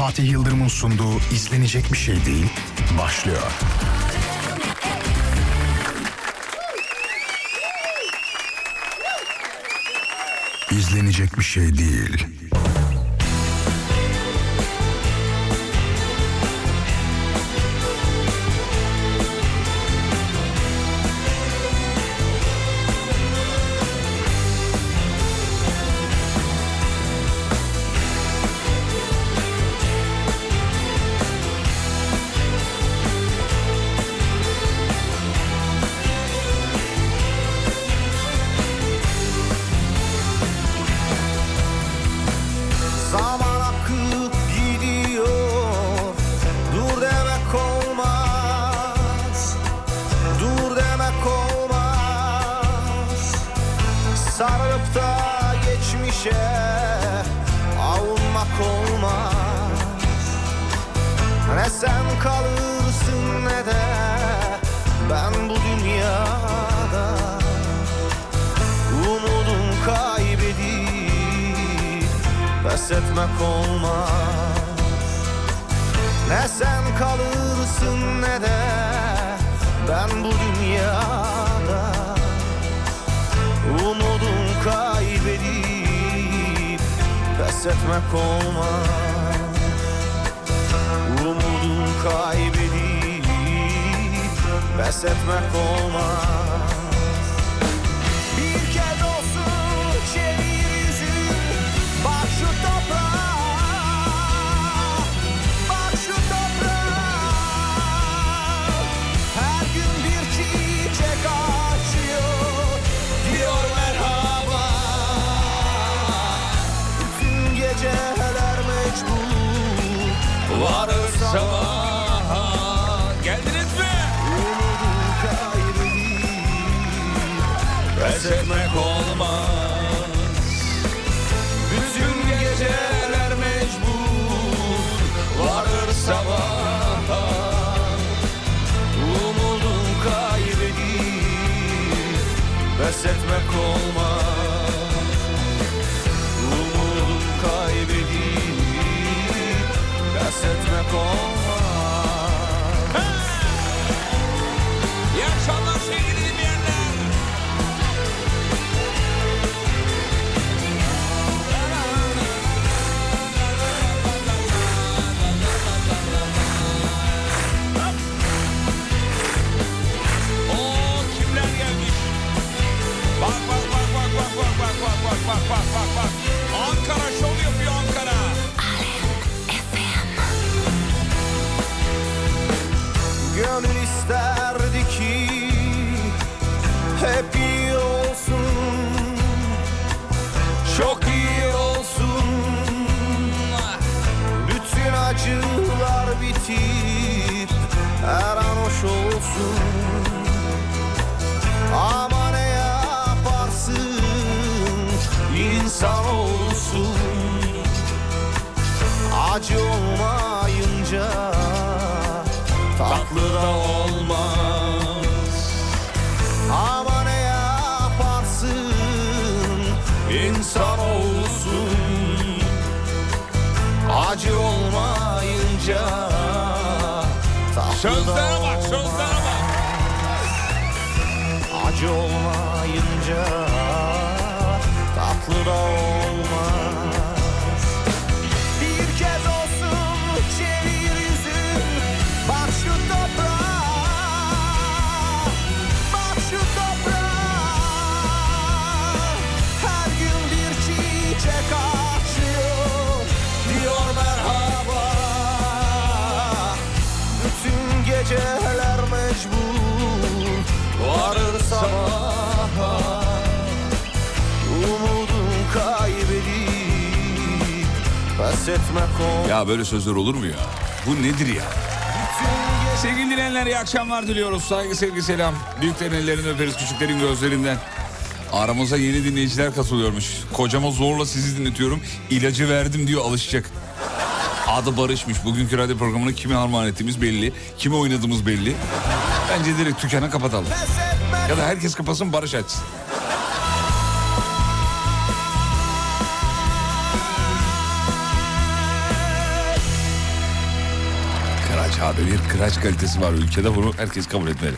Fatih Yıldırım'ın sunduğu izlenecek bir şey değil başlıyor. İzlenecek bir şey değil. böyle sözler olur mu ya? Bu nedir ya? Sevgili dinleyenler iyi akşamlar diliyoruz. Saygı sevgi selam. Büyüklerin ellerini öperiz küçüklerin gözlerinden. Aramıza yeni dinleyiciler katılıyormuş. Kocama zorla sizi dinletiyorum. İlacı verdim diyor alışacak. Adı Barış'mış. Bugünkü radyo programını kime armağan ettiğimiz belli. Kime oynadığımız belli. Bence direkt tükene kapatalım. Ya da herkes kapasın Barış açsın. Abi bir kıraç kalitesi var ülkede bunu herkes kabul etmeli.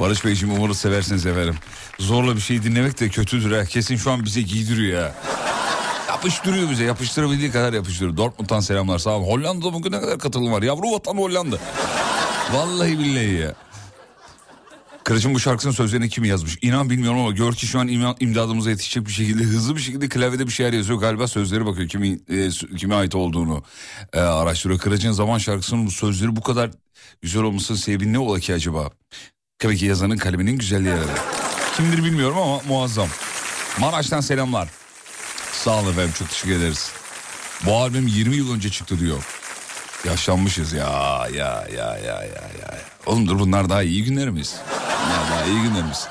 Barış Beyciğim umarım seversiniz efendim. Zorla bir şey dinlemek de kötüdür ha. Kesin şu an bize giydiriyor ya. Yapıştırıyor bize yapıştırabildiği kadar yapıştırıyor. Dortmund'dan selamlar sağ olun. Hollanda'da bugün ne kadar katılım var. Yavru vatan Hollanda. Vallahi billahi ya. Kırıcın bu şarkısının sözlerini kim yazmış? İnan bilmiyorum ama gör ki şu an im- imdadımıza yetişecek bir şekilde hızlı bir şekilde klavyede bir şeyler yazıyor. Galiba sözleri bakıyor kimi, e, kime ait olduğunu e, araştırıyor. Kırıcın zaman şarkısının sözleri bu kadar güzel olmasının sebebi ne ola ki acaba? Tabii ki yazanın kaleminin güzelliği herhalde. Kimdir bilmiyorum ama muazzam. Maraş'tan selamlar. Sağ olun efendim çok teşekkür ederiz. Bu albüm 20 yıl önce çıktı diyor. Yaşlanmışız ya ya ya ya ya ya. Oğlum dur bunlar daha iyi günlerimiz. Bunlar daha iyi günlerimiz.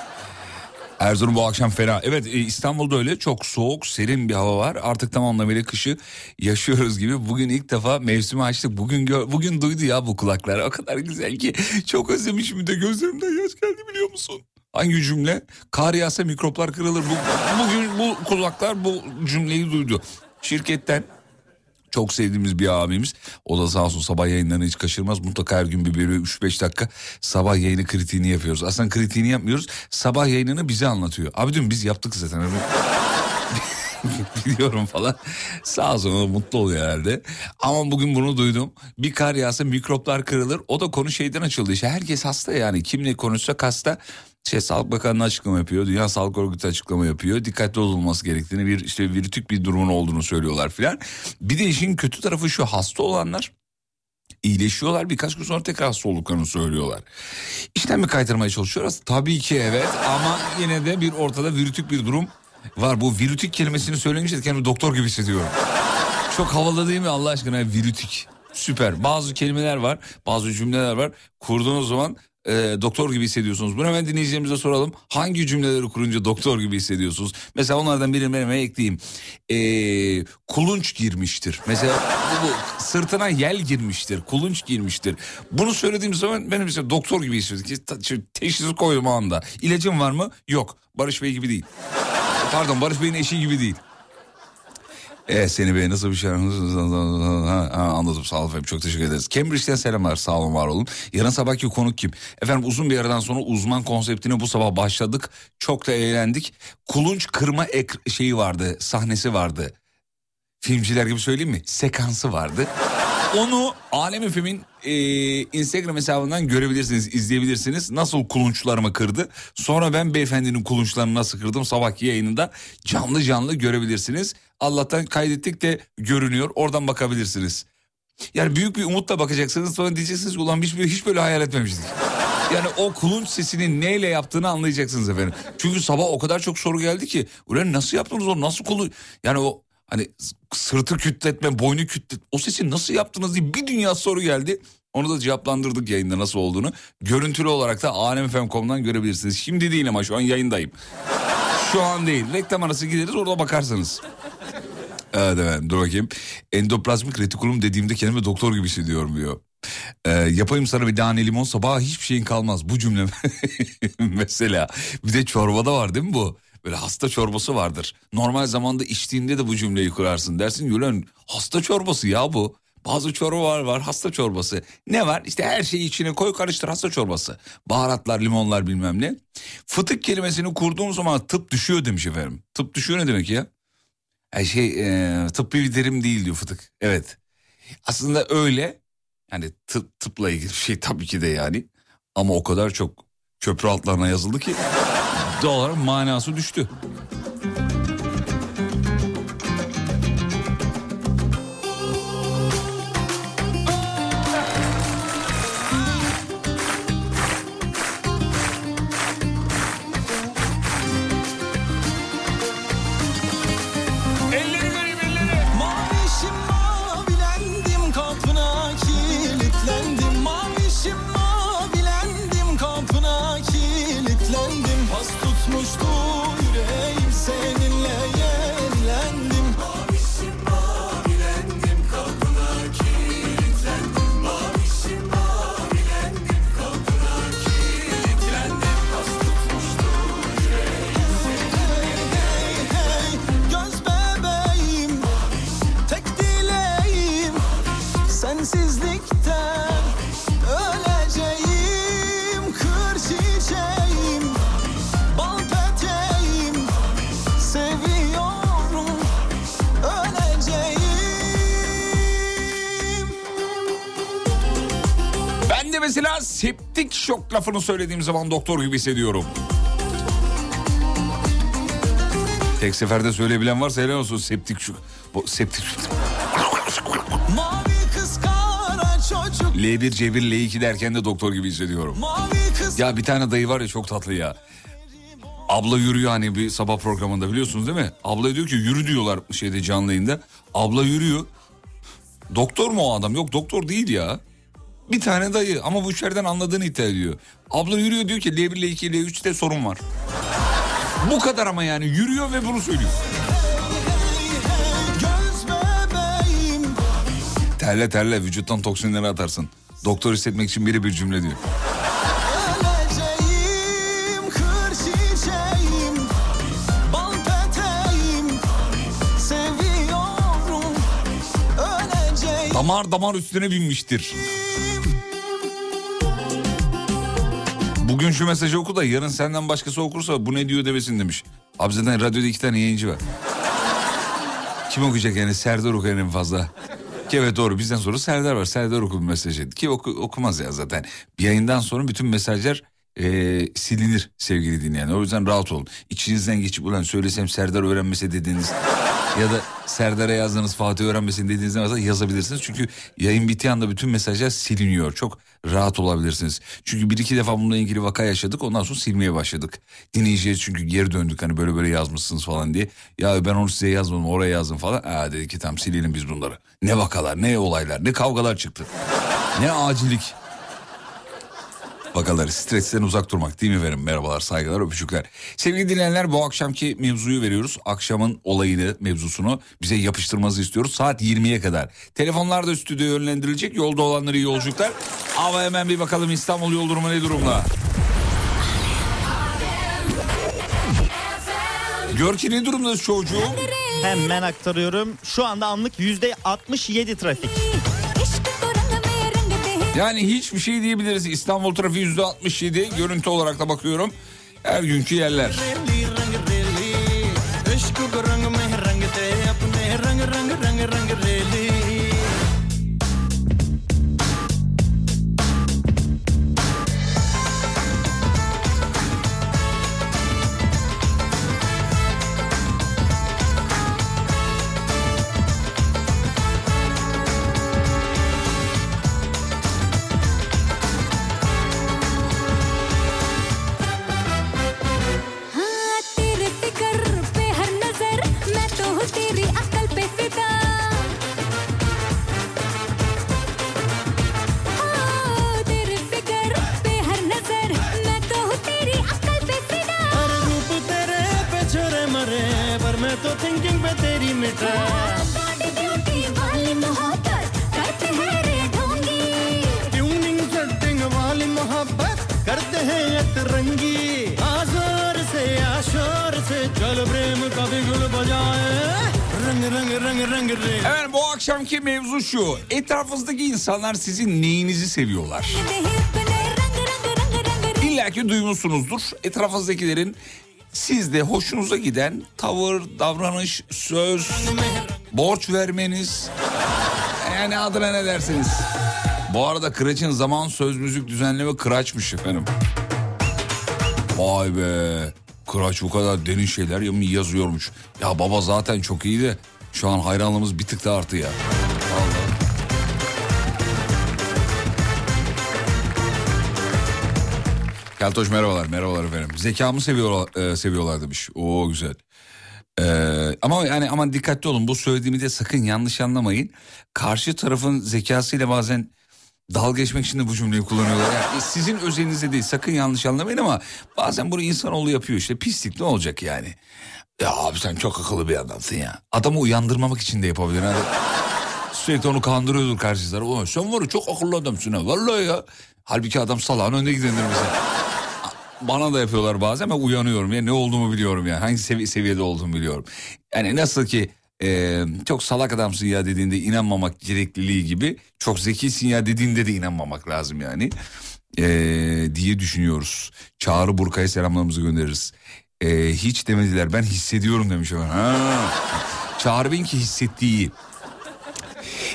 Erzurum bu akşam fena. Evet e, İstanbul'da öyle çok soğuk serin bir hava var. Artık tam anlamıyla kışı yaşıyoruz gibi. Bugün ilk defa mevsimi açtık. Bugün gö- bugün duydu ya bu kulaklar. O kadar güzel ki. Çok özlemişim de gözlerimden yaş geldi biliyor musun? Hangi cümle? Kar yağsa mikroplar kırılır. Bu, bugün bu kulaklar bu cümleyi duydu. Şirketten çok sevdiğimiz bir abimiz. O da sağ olsun sabah yayınlarını hiç kaçırmaz. Mutlaka her gün bir böyle 3-5 dakika sabah yayını kritiğini yapıyoruz. Aslında kritiğini yapmıyoruz. Sabah yayınını bize anlatıyor. Abi diyorum biz yaptık zaten. Biliyorum falan. Sağ olsun o mutlu oluyor herhalde. Ama bugün bunu duydum. Bir kar yağsa mikroplar kırılır. O da konu şeyden açıldı. İşte herkes hasta yani. Kimle konuşsa hasta. Şey Sağlık Bakanlığı açıklama yapıyor. Dünya Sağlık Örgütü açıklama yapıyor. Dikkatli olunması gerektiğini bir işte virütük bir durumun olduğunu söylüyorlar filan. Bir de işin kötü tarafı şu hasta olanlar iyileşiyorlar birkaç gün sonra tekrar hasta olduklarını söylüyorlar. İşten mi kaydırmaya çalışıyoruz? Tabii ki evet ama yine de bir ortada virütük bir durum var. Bu virütük kelimesini söyleyince kendimi doktor gibi hissediyorum. Çok havalı değil mi Allah aşkına virütük? Süper. Bazı kelimeler var, bazı cümleler var. Kurduğunuz zaman e, doktor gibi hissediyorsunuz. Bunu hemen dinleyicilerimize soralım. Hangi cümleleri kurunca doktor gibi hissediyorsunuz? Mesela onlardan birini benim ekleyeyim. E, kulunç girmiştir. Mesela bu, bu sırtına yel girmiştir. Kulunç girmiştir. Bunu söylediğim zaman benim mesela doktor gibi hissediyorum. Teşhisi koydum anda. İlacım var mı? Yok. Barış Bey gibi değil. Pardon Barış Bey'in eşi gibi değil. Evet seni Bey nasıl bir şey? Ha, anladım sağ olun çok teşekkür ederiz. Cambridge'den selamlar sağ olun var olun. Yarın sabahki konuk kim? Efendim uzun bir aradan sonra uzman konseptine bu sabah başladık. Çok da eğlendik. Kulunç kırma ek şeyi vardı sahnesi vardı. Filmciler gibi söyleyeyim mi? Sekansı vardı. Onu Alem Efem'in e, Instagram hesabından görebilirsiniz, izleyebilirsiniz. Nasıl kulunçlarımı kırdı. Sonra ben beyefendinin kulunçlarını nasıl kırdım sabahki yayınında canlı canlı görebilirsiniz. Allah'tan kaydettik de görünüyor. Oradan bakabilirsiniz. Yani büyük bir umutla bakacaksınız sonra diyeceksiniz ulan hiç, hiç böyle hayal etmemiştik. Yani o kulunç sesinin neyle yaptığını anlayacaksınız efendim. Çünkü sabah o kadar çok soru geldi ki. Ulan nasıl yaptınız onu nasıl kulu... Yani o hani sırtı kütletme, boynu kütlet... O sesi nasıl yaptınız diye bir dünya soru geldi. Onu da cevaplandırdık yayında nasıl olduğunu. Görüntülü olarak da alemfm.com'dan görebilirsiniz. Şimdi değil ama şu an yayındayım. Şu an değil. Reklam arası gideriz orada bakarsınız. Evet efendim dur bakayım. Endoplazmik retikulum dediğimde kendimi doktor gibi hissediyorum diyor. Ee, yapayım sana bir tane limon sabaha hiçbir şeyin kalmaz. Bu cümle mesela. Bir de çorbada var değil mi bu? Böyle hasta çorbası vardır. Normal zamanda içtiğinde de bu cümleyi kurarsın. Dersin ulan hasta çorbası ya bu. Bazı çorba var hasta çorbası. Ne var? İşte her şeyi içine koy karıştır hasta çorbası. Baharatlar, limonlar bilmem ne. Fıtık kelimesini kurduğum zaman tıp düşüyor demiş efendim. Tıp düşüyor ne demek ya? Ay şey e, tıbbi bir terim değil diyor fıtık. Evet. Aslında öyle. Yani tıp, tıpla ilgili bir şey tabii ki de yani. Ama o kadar çok köprü altlarına yazıldı ki doğal olarak manası düştü. Septik şok lafını söylediğim zaman doktor gibi hissediyorum. Tek seferde söyleyebilen varsa helal olsun septik şok. Bu septik şok. Mavi kız kara çocuk L1, C1, L2 derken de doktor gibi hissediyorum. Ya bir tane dayı var ya çok tatlı ya. Abla yürüyor hani bir sabah programında biliyorsunuz değil mi? Abla diyor ki yürü diyorlar şeyde canlı yayında. Abla yürüyor. Doktor mu o adam? Yok doktor değil ya. Bir tane dayı ama bu işlerden anladığını iddia ediyor. Abla yürüyor diyor ki L1, L2, L3'te sorun var. Bu kadar ama yani yürüyor ve bunu söylüyor. Terle terle vücuttan toksinleri atarsın. Doktor hissetmek için biri bir cümle diyor. Damar damar üstüne binmiştir. Bugün şu mesajı oku da yarın senden başkası okursa bu ne diyor demesin demiş. Abi zaten radyoda iki tane yayıncı var. Kim okuyacak yani Serdar okur en fazla. Ki evet doğru bizden sonra Serdar var. Serdar oku bir mesajı. Ki oku, okumaz ya zaten. Bir yayından sonra bütün mesajlar e, silinir sevgili dinleyenler. O yüzden rahat olun. İçinizden geçip ulan söylesem Serdar öğrenmese dediğiniz ya da Serdar'a yazdığınız Fatih öğrenmesin dediğiniz varsa yazabilirsiniz. Çünkü yayın bittiği anda bütün mesajlar siliniyor. Çok rahat olabilirsiniz. Çünkü bir iki defa bununla ilgili vaka yaşadık ondan sonra silmeye başladık. Dinleyiciye çünkü geri döndük hani böyle böyle yazmışsınız falan diye. Ya ben onu size yazmadım oraya yazdım falan. Aa dedik ki tamam silelim biz bunları. Ne vakalar ne olaylar ne kavgalar çıktı. Ne acillik. Vakaları stresten uzak durmak değil mi efendim? Merhabalar, saygılar, öpücükler. Sevgili dinleyenler bu akşamki mevzuyu veriyoruz. Akşamın olayını, mevzusunu bize yapıştırmanızı istiyoruz. Saat 20'ye kadar. Telefonlar da stüdyoya yönlendirilecek. Yolda olanları iyi yolculuklar. Ama hemen bir bakalım İstanbul yol durumu ne durumda? Görki ne durumda çocuğum? Hemen aktarıyorum. Şu anda anlık yüzde 67 trafik. Yani hiçbir şey diyebiliriz. İstanbul trafiği yüzde 67. Görüntü olarak da bakıyorum. Her günkü yerler. Efendim bu akşamki mevzu şu. Etrafınızdaki insanlar sizin neyinizi seviyorlar? İlla ki duymuşsunuzdur. Etrafınızdakilerin sizde hoşunuza giden tavır, davranış, söz, borç vermeniz... Yani adına ne dersiniz? Bu arada Kıraç'ın zaman söz müzik düzenleme Kıraç'mış efendim. Vay be. Kıraç bu kadar derin şeyler yazıyormuş. Ya baba zaten çok iyi de şu an hayranlığımız bir tık da arttı ya. Vallahi. Keltoş merhabalar, merhabalar efendim. Zekamı seviyorlar, e, seviyorlar demiş. Oo güzel. Ee, ama yani aman dikkatli olun bu söylediğimi de sakın yanlış anlamayın. Karşı tarafın zekasıyla bazen dalga geçmek için de bu cümleyi kullanıyorlar. Yani sizin özelinizde değil sakın yanlış anlamayın ama bazen bunu insanoğlu yapıyor işte pislik ne olacak yani. Ya abi sen çok akıllı bir adamsın ya. Adamı uyandırmamak için de yapabilir. Hani sürekli onu kandırıyordur karşı. "Ulan Sen var ya çok akıllı adamsın ha vallahi ya. Halbuki adam salağın önde gidendir mesela. Bana da yapıyorlar bazen ama uyanıyorum ya ne olduğumu biliyorum yani hangi sevi- seviyede olduğumu biliyorum. Yani nasıl ki e, çok salak adamsın ya dediğinde inanmamak gerekliliği gibi çok zekisin ya dediğinde de inanmamak lazım yani E, diye düşünüyoruz. Çağrı Burkay'a selamlarımızı göndeririz. E, hiç demediler ben hissediyorum demiş efendim. Ha. Çağrı ki hissettiği.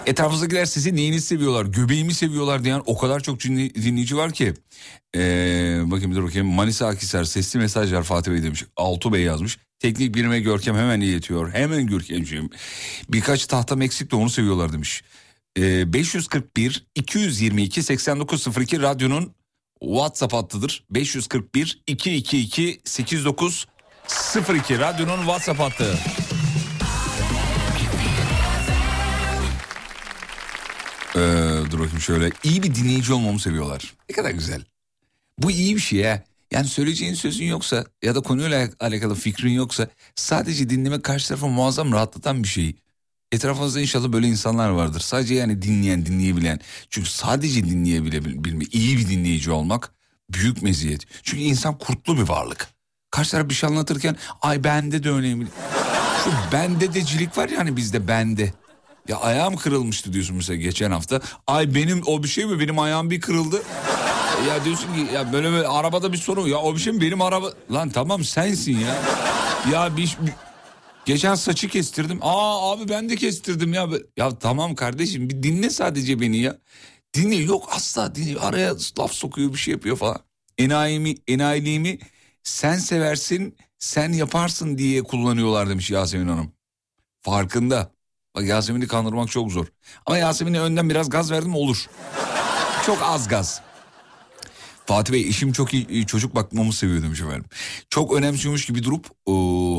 Etrafınızdakiler sizi neyini seviyorlar, göbeğimi seviyorlar diyen o kadar çok dinley- dinleyici var ki. Ee, bakayım dur bakayım. Manisa Akhisar sesli mesajlar Fatih Bey demiş. Altu Bey yazmış. Teknik birime Görkem hemen iletiyor. Hemen Görkemciğim. Birkaç tahtam eksik de onu seviyorlar demiş. Ee, 541 222 8902 radyonun WhatsApp hattıdır. 541 222 8902 radyonun WhatsApp hattı. Ee, dur bakayım şöyle. İyi bir dinleyici olmamı seviyorlar. Ne kadar güzel. Bu iyi bir şey ya. Yani söyleyeceğin sözün yoksa ya da konuyla alakalı fikrin yoksa sadece dinlemek karşı tarafı muazzam rahatlatan bir şey. Etrafınızda inşallah böyle insanlar vardır. Sadece yani dinleyen, dinleyebilen. Çünkü sadece dinleyebilme, iyi bir dinleyici olmak büyük meziyet. Çünkü insan kurtlu bir varlık. Karşı taraf bir şey anlatırken ay bende de önemli. Şu bende decilik var yani bizde bende. Ya ayağım kırılmıştı diyorsun mesela geçen hafta. Ay benim o bir şey mi benim ayağım bir kırıldı. Ya diyorsun ki ya böyle böyle arabada bir sorun ya o bir şey mi benim araba. Lan tamam sensin ya. Ya bir- geçen saçı kestirdim. Aa abi ben de kestirdim ya. Ya tamam kardeşim bir dinle sadece beni ya. Dinle yok asla dinle araya laf sokuyor bir şey yapıyor falan. Enayimi, enayiliğimi sen seversin sen yaparsın diye kullanıyorlar demiş Yasemin Hanım. Farkında. Bak Yasemin'i kandırmak çok zor. Ama Yasemin'e önden biraz gaz verdim olur. Çok az gaz. Fatih Bey işim çok iyi çocuk bakmamı seviyor demiş efendim. Çok önemsiyormuş gibi durup e,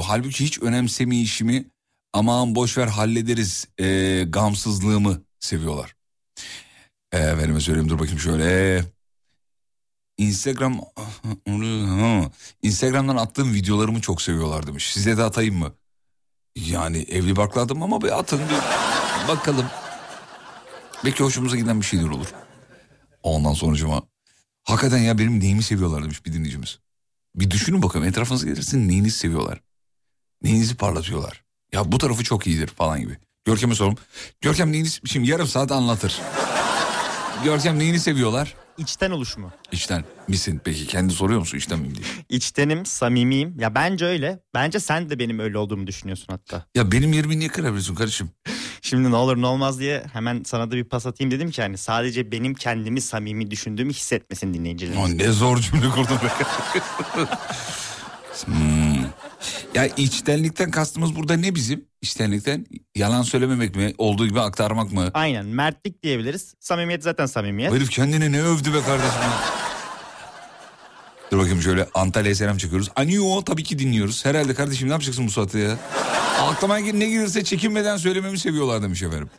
halbuki hiç önemsemeyişimi aman boş ver hallederiz e, gamsızlığımı seviyorlar. E, efendime söyleyeyim dur bakayım şöyle. Instagram Instagram'dan attığım videolarımı çok seviyorlar demiş. Size de atayım mı? Yani evli barklı ama bir atın bir bakalım. Belki hoşumuza giden bir şeyler olur. Ondan sonucuma hakikaten ya benim neyimi seviyorlar demiş bir dinleyicimiz. Bir düşünün bakalım etrafınıza gelirsin neyinizi seviyorlar. Neyinizi parlatıyorlar. Ya bu tarafı çok iyidir falan gibi. Görkem'e soralım. Görkem neyini şimdi yarım saat anlatır. Görkem neyini seviyorlar? İçten oluşumu. İçten misin peki kendi soruyor musun içten miyim diye. İçtenim, samimiyim. Ya bence öyle. Bence sen de benim öyle olduğumu düşünüyorsun hatta. Ya benim yerimi niye kırabiliyorsun kardeşim? Şimdi ne olur ne olmaz diye hemen sana da bir pas atayım dedim ki hani sadece benim kendimi samimi düşündüğümü hissetmesin dinleyicilerimiz. Ne zor cümle kurdun be. Hmm. Ya içtenlikten kastımız burada ne bizim? İçtenlikten yalan söylememek mi? Olduğu gibi aktarmak mı? Aynen mertlik diyebiliriz. Samimiyet zaten samimiyet. Herif kendini ne övdü be kardeşim. Dur bakayım şöyle Antalya'ya selam çekiyoruz. Aniyo tabii ki dinliyoruz. Herhalde kardeşim ne yapacaksın bu saatte ya? Aklıma ne gelirse çekinmeden söylememi seviyorlar demiş efendim.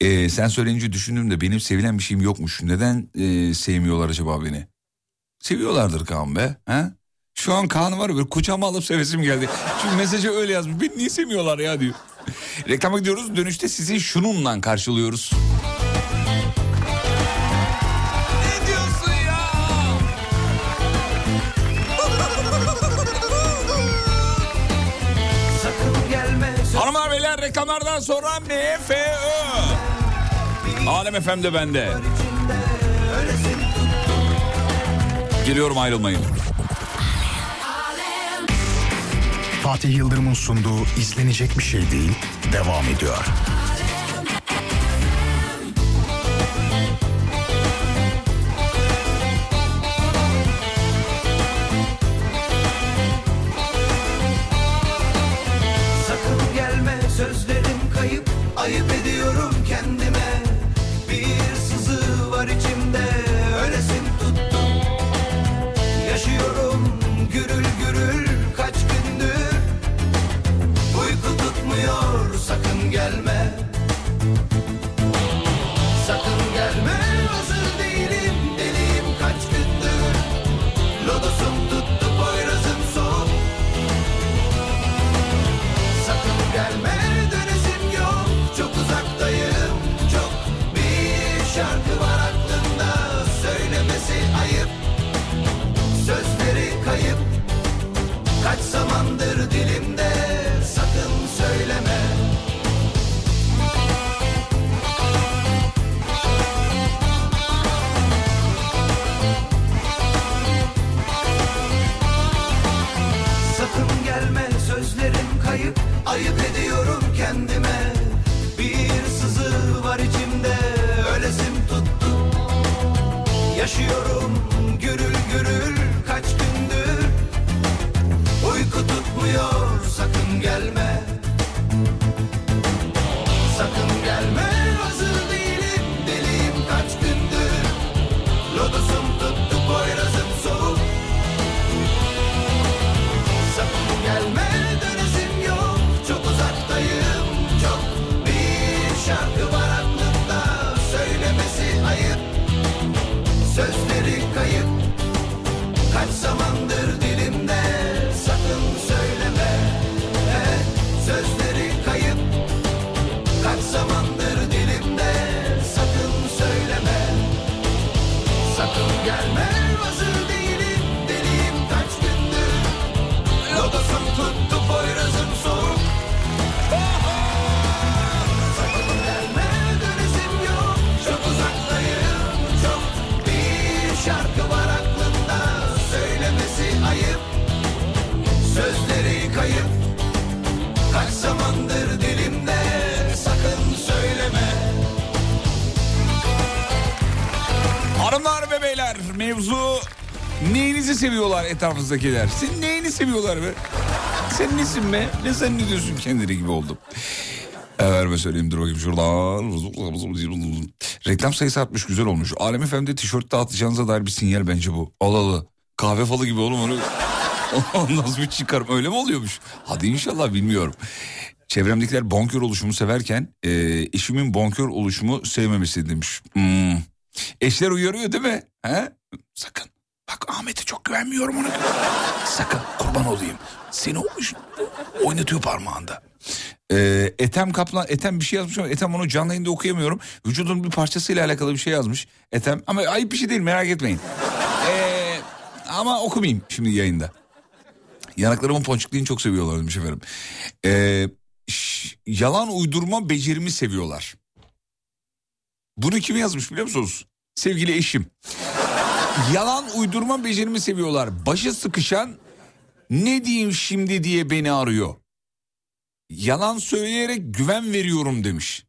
Ee, sen söyleyince düşündüm de benim sevilen bir şeyim yokmuş. Neden e, sevmiyorlar acaba beni? Seviyorlardır Kaan be. Ha? Şu an Kaan'ı var böyle kucağıma alıp sevesim geldi. Çünkü mesajı öyle yazmış. Beni niye sevmiyorlar ya diyor. Reklama gidiyoruz. Dönüşte sizi şununla karşılıyoruz. Reklamlardan sonra MFÖ. Alem FM'de bende. Geliyorum ayrılmayın. Fatih Yıldırım'ın sunduğu izlenecek bir şey değil devam ediyor. Seviyorlar etrafınızdakiler? Senin neyini seviyorlar be? Sen nesin be? Ne sen ne diyorsun kendine gibi oldum. Efendime söyleyeyim dur bakayım şuradan. Reklam sayısı artmış güzel olmuş. Alem FM'de tişört dağıtacağınıza dair bir sinyal bence bu. Al al. Kahve falı gibi oğlum onu. Nasıl bir çıkarım öyle mi oluyormuş? Hadi inşallah bilmiyorum. Çevremdekiler bonkör oluşumu severken e, eşimin bonkör oluşumu sevmemesi demiş. Hmm. Eşler uyarıyor değil mi? He? Sakın. Bak Ahmet'e çok güvenmiyorum ona. Sakın kurban olayım. Seni oynatıyor parmağında. Ee, Etem Kaplan, Etem bir şey yazmış ama Etem onu canlı yayında okuyamıyorum. Vücudun bir parçasıyla alakalı bir şey yazmış. Etem ama ayıp bir şey değil merak etmeyin. Ee, ama okumayayım şimdi yayında. Yanaklarımın ponçikliğini çok seviyorlar demiş efendim. Ee, yalan uydurma becerimi seviyorlar. Bunu kim yazmış biliyor musunuz? Sevgili eşim. Yalan uydurma becerimi seviyorlar. Başı sıkışan ne diyeyim şimdi diye beni arıyor. Yalan söyleyerek güven veriyorum demiş.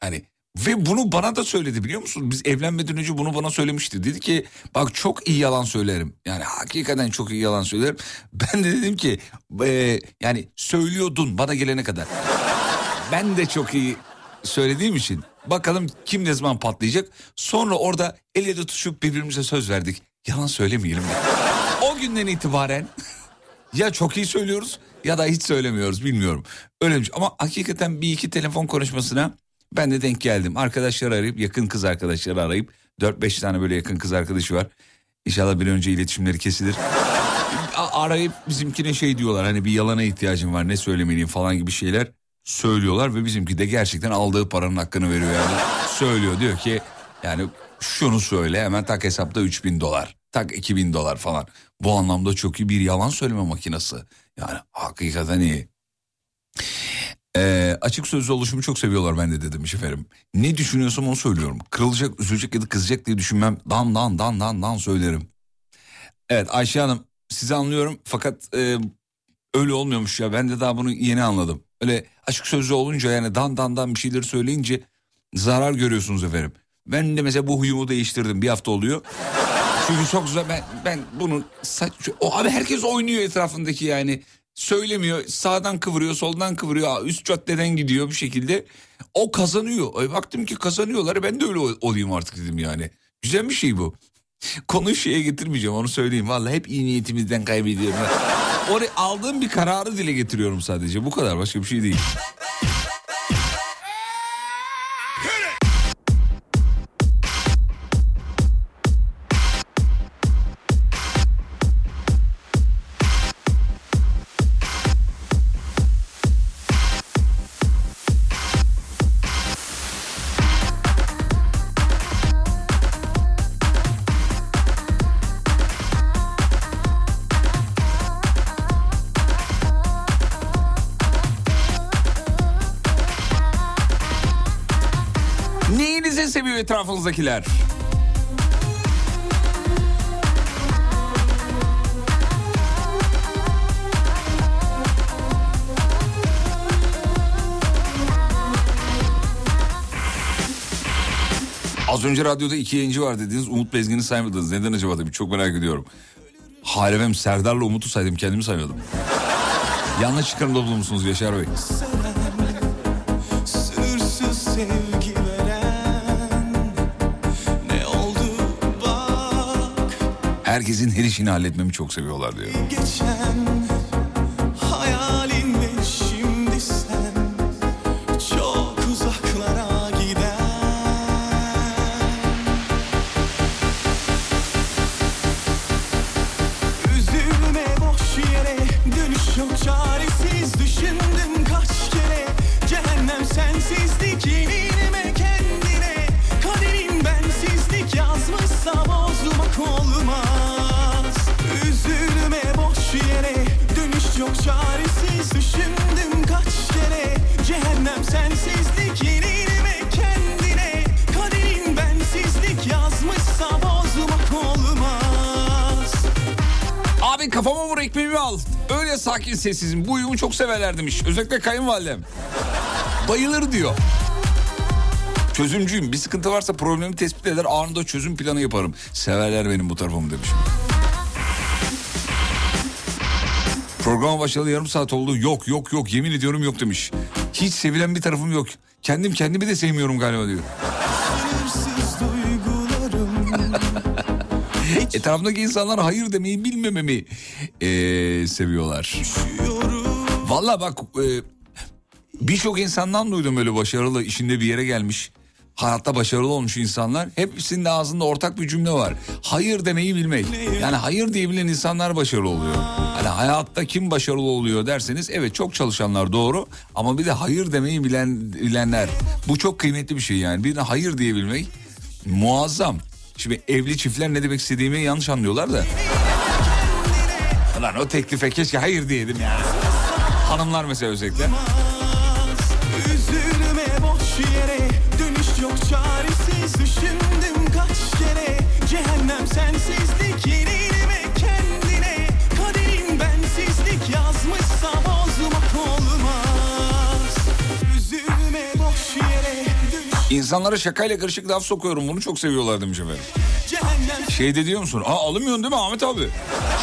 Hani ve bunu bana da söyledi biliyor musun? Biz evlenmeden önce bunu bana söylemişti. Dedi ki bak çok iyi yalan söylerim. Yani hakikaten çok iyi yalan söylerim. Ben de dedim ki e, yani söylüyordun bana gelene kadar. Ben de çok iyi söylediğim için bakalım kim ne zaman patlayacak. Sonra orada el ele tutuşup birbirimize söz verdik. Yalan söylemeyelim. O günden itibaren ya çok iyi söylüyoruz ya da hiç söylemiyoruz bilmiyorum. Öyleymiş ama hakikaten bir iki telefon konuşmasına ben de denk geldim. Arkadaşları arayıp yakın kız arkadaşları arayıp 4-5 tane böyle yakın kız arkadaşı var. İnşallah bir önce iletişimleri kesilir. Arayıp bizimkine şey diyorlar hani bir yalana ihtiyacım var ne söylemeliyim falan gibi şeyler söylüyorlar ve bizimki de gerçekten aldığı paranın hakkını veriyor yani. Söylüyor diyor ki yani şunu söyle hemen tak hesapta 3000 dolar tak 2000 dolar falan. Bu anlamda çok iyi bir yalan söyleme makinesi. Yani hakikaten iyi. Ee, açık sözlü oluşumu çok seviyorlar ben de dedim efendim. Ne düşünüyorsam onu söylüyorum. Kırılacak, üzülecek ya da kızacak diye düşünmem. Dan dan dan dan dan söylerim. Evet Ayşe Hanım sizi anlıyorum fakat e, öyle olmuyormuş ya. Ben de daha bunu yeni anladım. Öyle açık sözlü olunca yani dan dan dan bir şeyleri söyleyince zarar görüyorsunuz efendim. Ben de mesela bu huyumu değiştirdim bir hafta oluyor. Çünkü çok güzel ben, ben bunun saç... O abi herkes oynuyor etrafındaki yani. Söylemiyor sağdan kıvırıyor soldan kıvırıyor üst caddeden gidiyor bir şekilde. O kazanıyor. E, baktım ki kazanıyorlar ben de öyle ol- olayım artık dedim yani. Güzel bir şey bu. Konuyu şeye getirmeyeceğim onu söyleyeyim. Vallahi hep iyi niyetimizden kaybediyorum. Oraya aldığım bir kararı dile getiriyorum sadece. Bu kadar başka bir şey değil. Etrafınızdakiler? Az önce radyoda iki yayıncı var dediniz. Umut Bezgin'i saymadınız. Neden acaba tabii çok merak ediyorum. Halefem Serdar'la Umut'u saydım kendimi saymadım. Yanlış çıkarımda bulunmuşsunuz Yaşar Bey. Herkesin her işini halletmemi çok seviyorlar diyor. geçen sessizim. Bu uyumu çok severler demiş. Özellikle kayınvalidem. Bayılır diyor. Çözümcüyüm. Bir sıkıntı varsa problemi tespit eder. Anında çözüm planı yaparım. Severler benim bu tarafımı demiş. Programa başladı yarım saat oldu. Yok yok yok yemin ediyorum yok demiş. Hiç sevilen bir tarafım yok. Kendim kendimi de sevmiyorum galiba diyor. Etrafımdaki insanlar hayır demeyi bilmememi eee, seviyorlar. Valla bak eee, birçok insandan duydum böyle başarılı işinde bir yere gelmiş. Hayatta başarılı olmuş insanlar. Hepsinin ağzında ortak bir cümle var. Hayır demeyi bilmek. Yani hayır diyebilen insanlar başarılı oluyor. Hani hayatta kim başarılı oluyor derseniz evet çok çalışanlar doğru. Ama bir de hayır demeyi bilen, bilenler. Bu çok kıymetli bir şey yani. Birine hayır diyebilmek muazzam. Şimdi evli çiftler ne demek istediğimi yanlış anlıyorlar da. Lan o teklife keşke hayır diyedim ya. Hanımlar mesela özellikle. Üzülme boş yere Dönüş yok çaresiz Düşündüm kaç kere Cehennem sensizlik Yenilme kendine Kaderin bensizlik Yazmışsa bozmak olmaz Üzülme boş yere Dönüş İnsanlara şakayla karışık laf sokuyorum bunu çok seviyorlar demiş efendim. cehennem Şey de diyor musun? Aa alınmıyorsun değil mi Ahmet abi?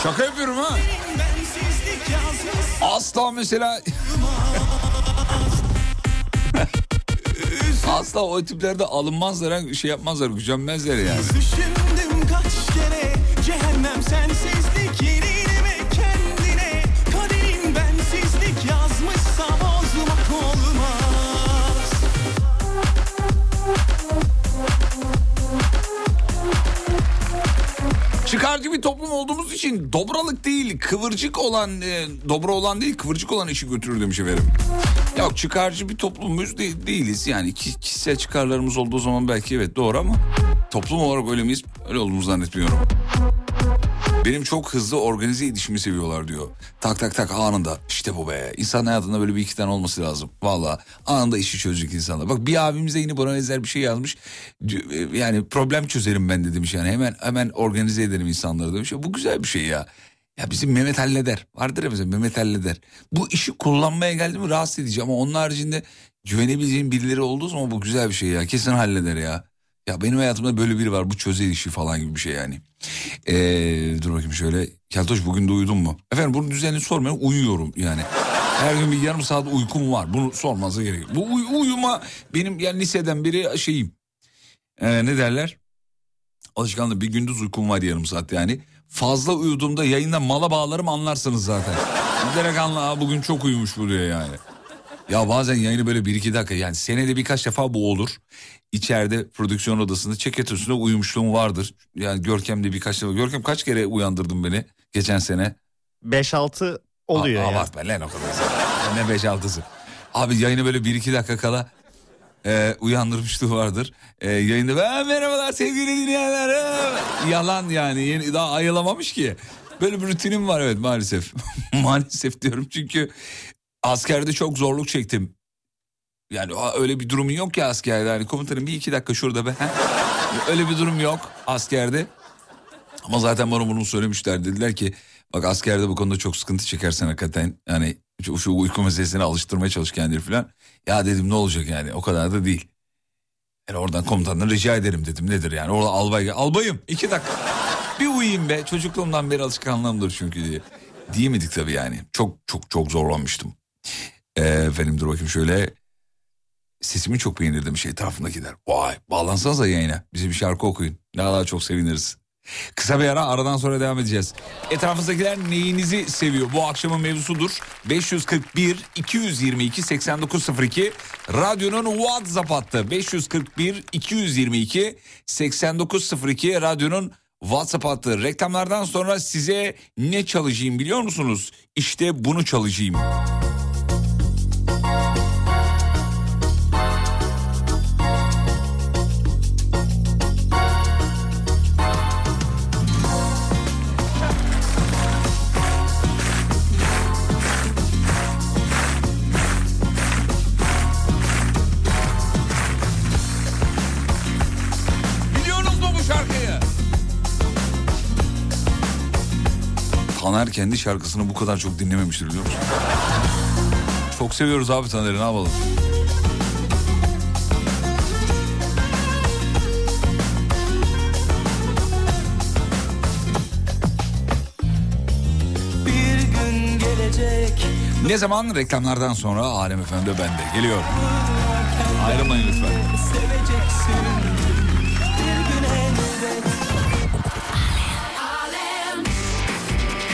Şaka yapıyorum ha. Asla mesela... Asla o tiplerde alınmazlar, şey yapmazlar, gücenmezler yani. Çıkarcı bir toplum olduğumuz için dobralık değil, kıvırcık olan, e, dobra olan değil, kıvırcık olan işi götürür demiş efendim. Yok çıkarcı bir toplumumuz de- değiliz. Yani ki- kişisel çıkarlarımız olduğu zaman belki evet doğru ama toplum olarak öyle miyiz? Öyle olduğumuzu zannetmiyorum. Benim çok hızlı organize edişimi seviyorlar diyor. Tak tak tak anında. İşte bu be. İnsan hayatında böyle bir iki tane olması lazım. Valla anında işi çözecek insanlar. Bak bir abimiz de yine bana benzer bir şey yazmış. E, Yani problem çözerim ben de demiş yani. Hemen hemen organize ederim insanları demiş. Bu güzel bir şey ya. Ya bizim Mehmet halleder. Vardır ya mesela Mehmet halleder. Bu işi kullanmaya geldi mi rahatsız edici ama onun haricinde güvenebileceğim birileri olduğu zaman bu güzel bir şey ya. Kesin halleder ya. Ya benim hayatımda böyle biri var bu çözer işi falan gibi bir şey yani. Ee, dur bakayım şöyle. Keltoş bugün de uyudun mu? Efendim bunu düzenli sormayın uyuyorum yani. Her gün bir yarım saat uykum var. Bunu sormanıza gerek yok. Bu uy- uyuma benim yani liseden beri şeyim. Ee, ne derler? Alışkanlık bir gündüz uykum var yarım saat yani. Fazla uyuduğumda yayında mala bağlarım anlarsınız zaten. Direkt anla "Aa, bugün çok uyumuş buraya yani. Ya bazen yayını böyle bir iki dakika yani senede birkaç defa bu olur. İçeride prodüksiyon odasında ceket üstünde uyumuşluğum vardır. Yani Görkem de birkaç defa. Görkem kaç kere uyandırdın beni geçen sene? 5-6 oluyor A- ya. Abartma lan o kadar. ne beş altısı. Abi yayını böyle bir iki dakika kala e, uyandırmışlığı vardır. E, yayında "Aa, merhabalar sevgili dinleyenler. Aa." Yalan yani yeni, daha ayılamamış ki. Böyle bir rutinim var evet maalesef. maalesef diyorum çünkü askerde çok zorluk çektim. Yani öyle bir durumun yok ya askerde. Yani komutanım bir iki dakika şurada be. öyle bir durum yok askerde. Ama zaten bana bunu söylemişler. Dediler ki bak askerde bu konuda çok sıkıntı çekersen hakikaten. Yani şu, şu uyku meselesine alıştırmaya çalış kendini falan. Ya dedim ne olacak yani o kadar da değil. Yani oradan komutandan rica ederim dedim. Nedir yani? Orada albay albayım iki dakika. Bir uyuyayım be. Çocukluğumdan beri alışkanlığımdır çünkü diye. Diyemedik tabii yani. Çok çok çok zorlanmıştım. Ee, efendim dur bakayım şöyle. Sesimi çok beğenir demiş etrafındakiler. Vay bağlansanıza yayına. Bize bir şarkı okuyun. Ne kadar çok seviniriz. Kısa bir ara aradan sonra devam edeceğiz. Etrafınızdakiler neyinizi seviyor? Bu akşamın mevzusudur. 541 222 8902 radyonun WhatsApp hattı. 541 222 8902 radyonun WhatsApp hattı. Reklamlardan sonra size ne çalacağım biliyor musunuz? İşte bunu çalacağım. Taner kendi şarkısını bu kadar çok dinlememiştir biliyor musun? Çok seviyoruz abi Taner'i ne yapalım? Bir gün gelecek Ne zaman reklamlardan sonra Alem Efendi bende geliyor. Ayrılmayın lütfen. seveceksin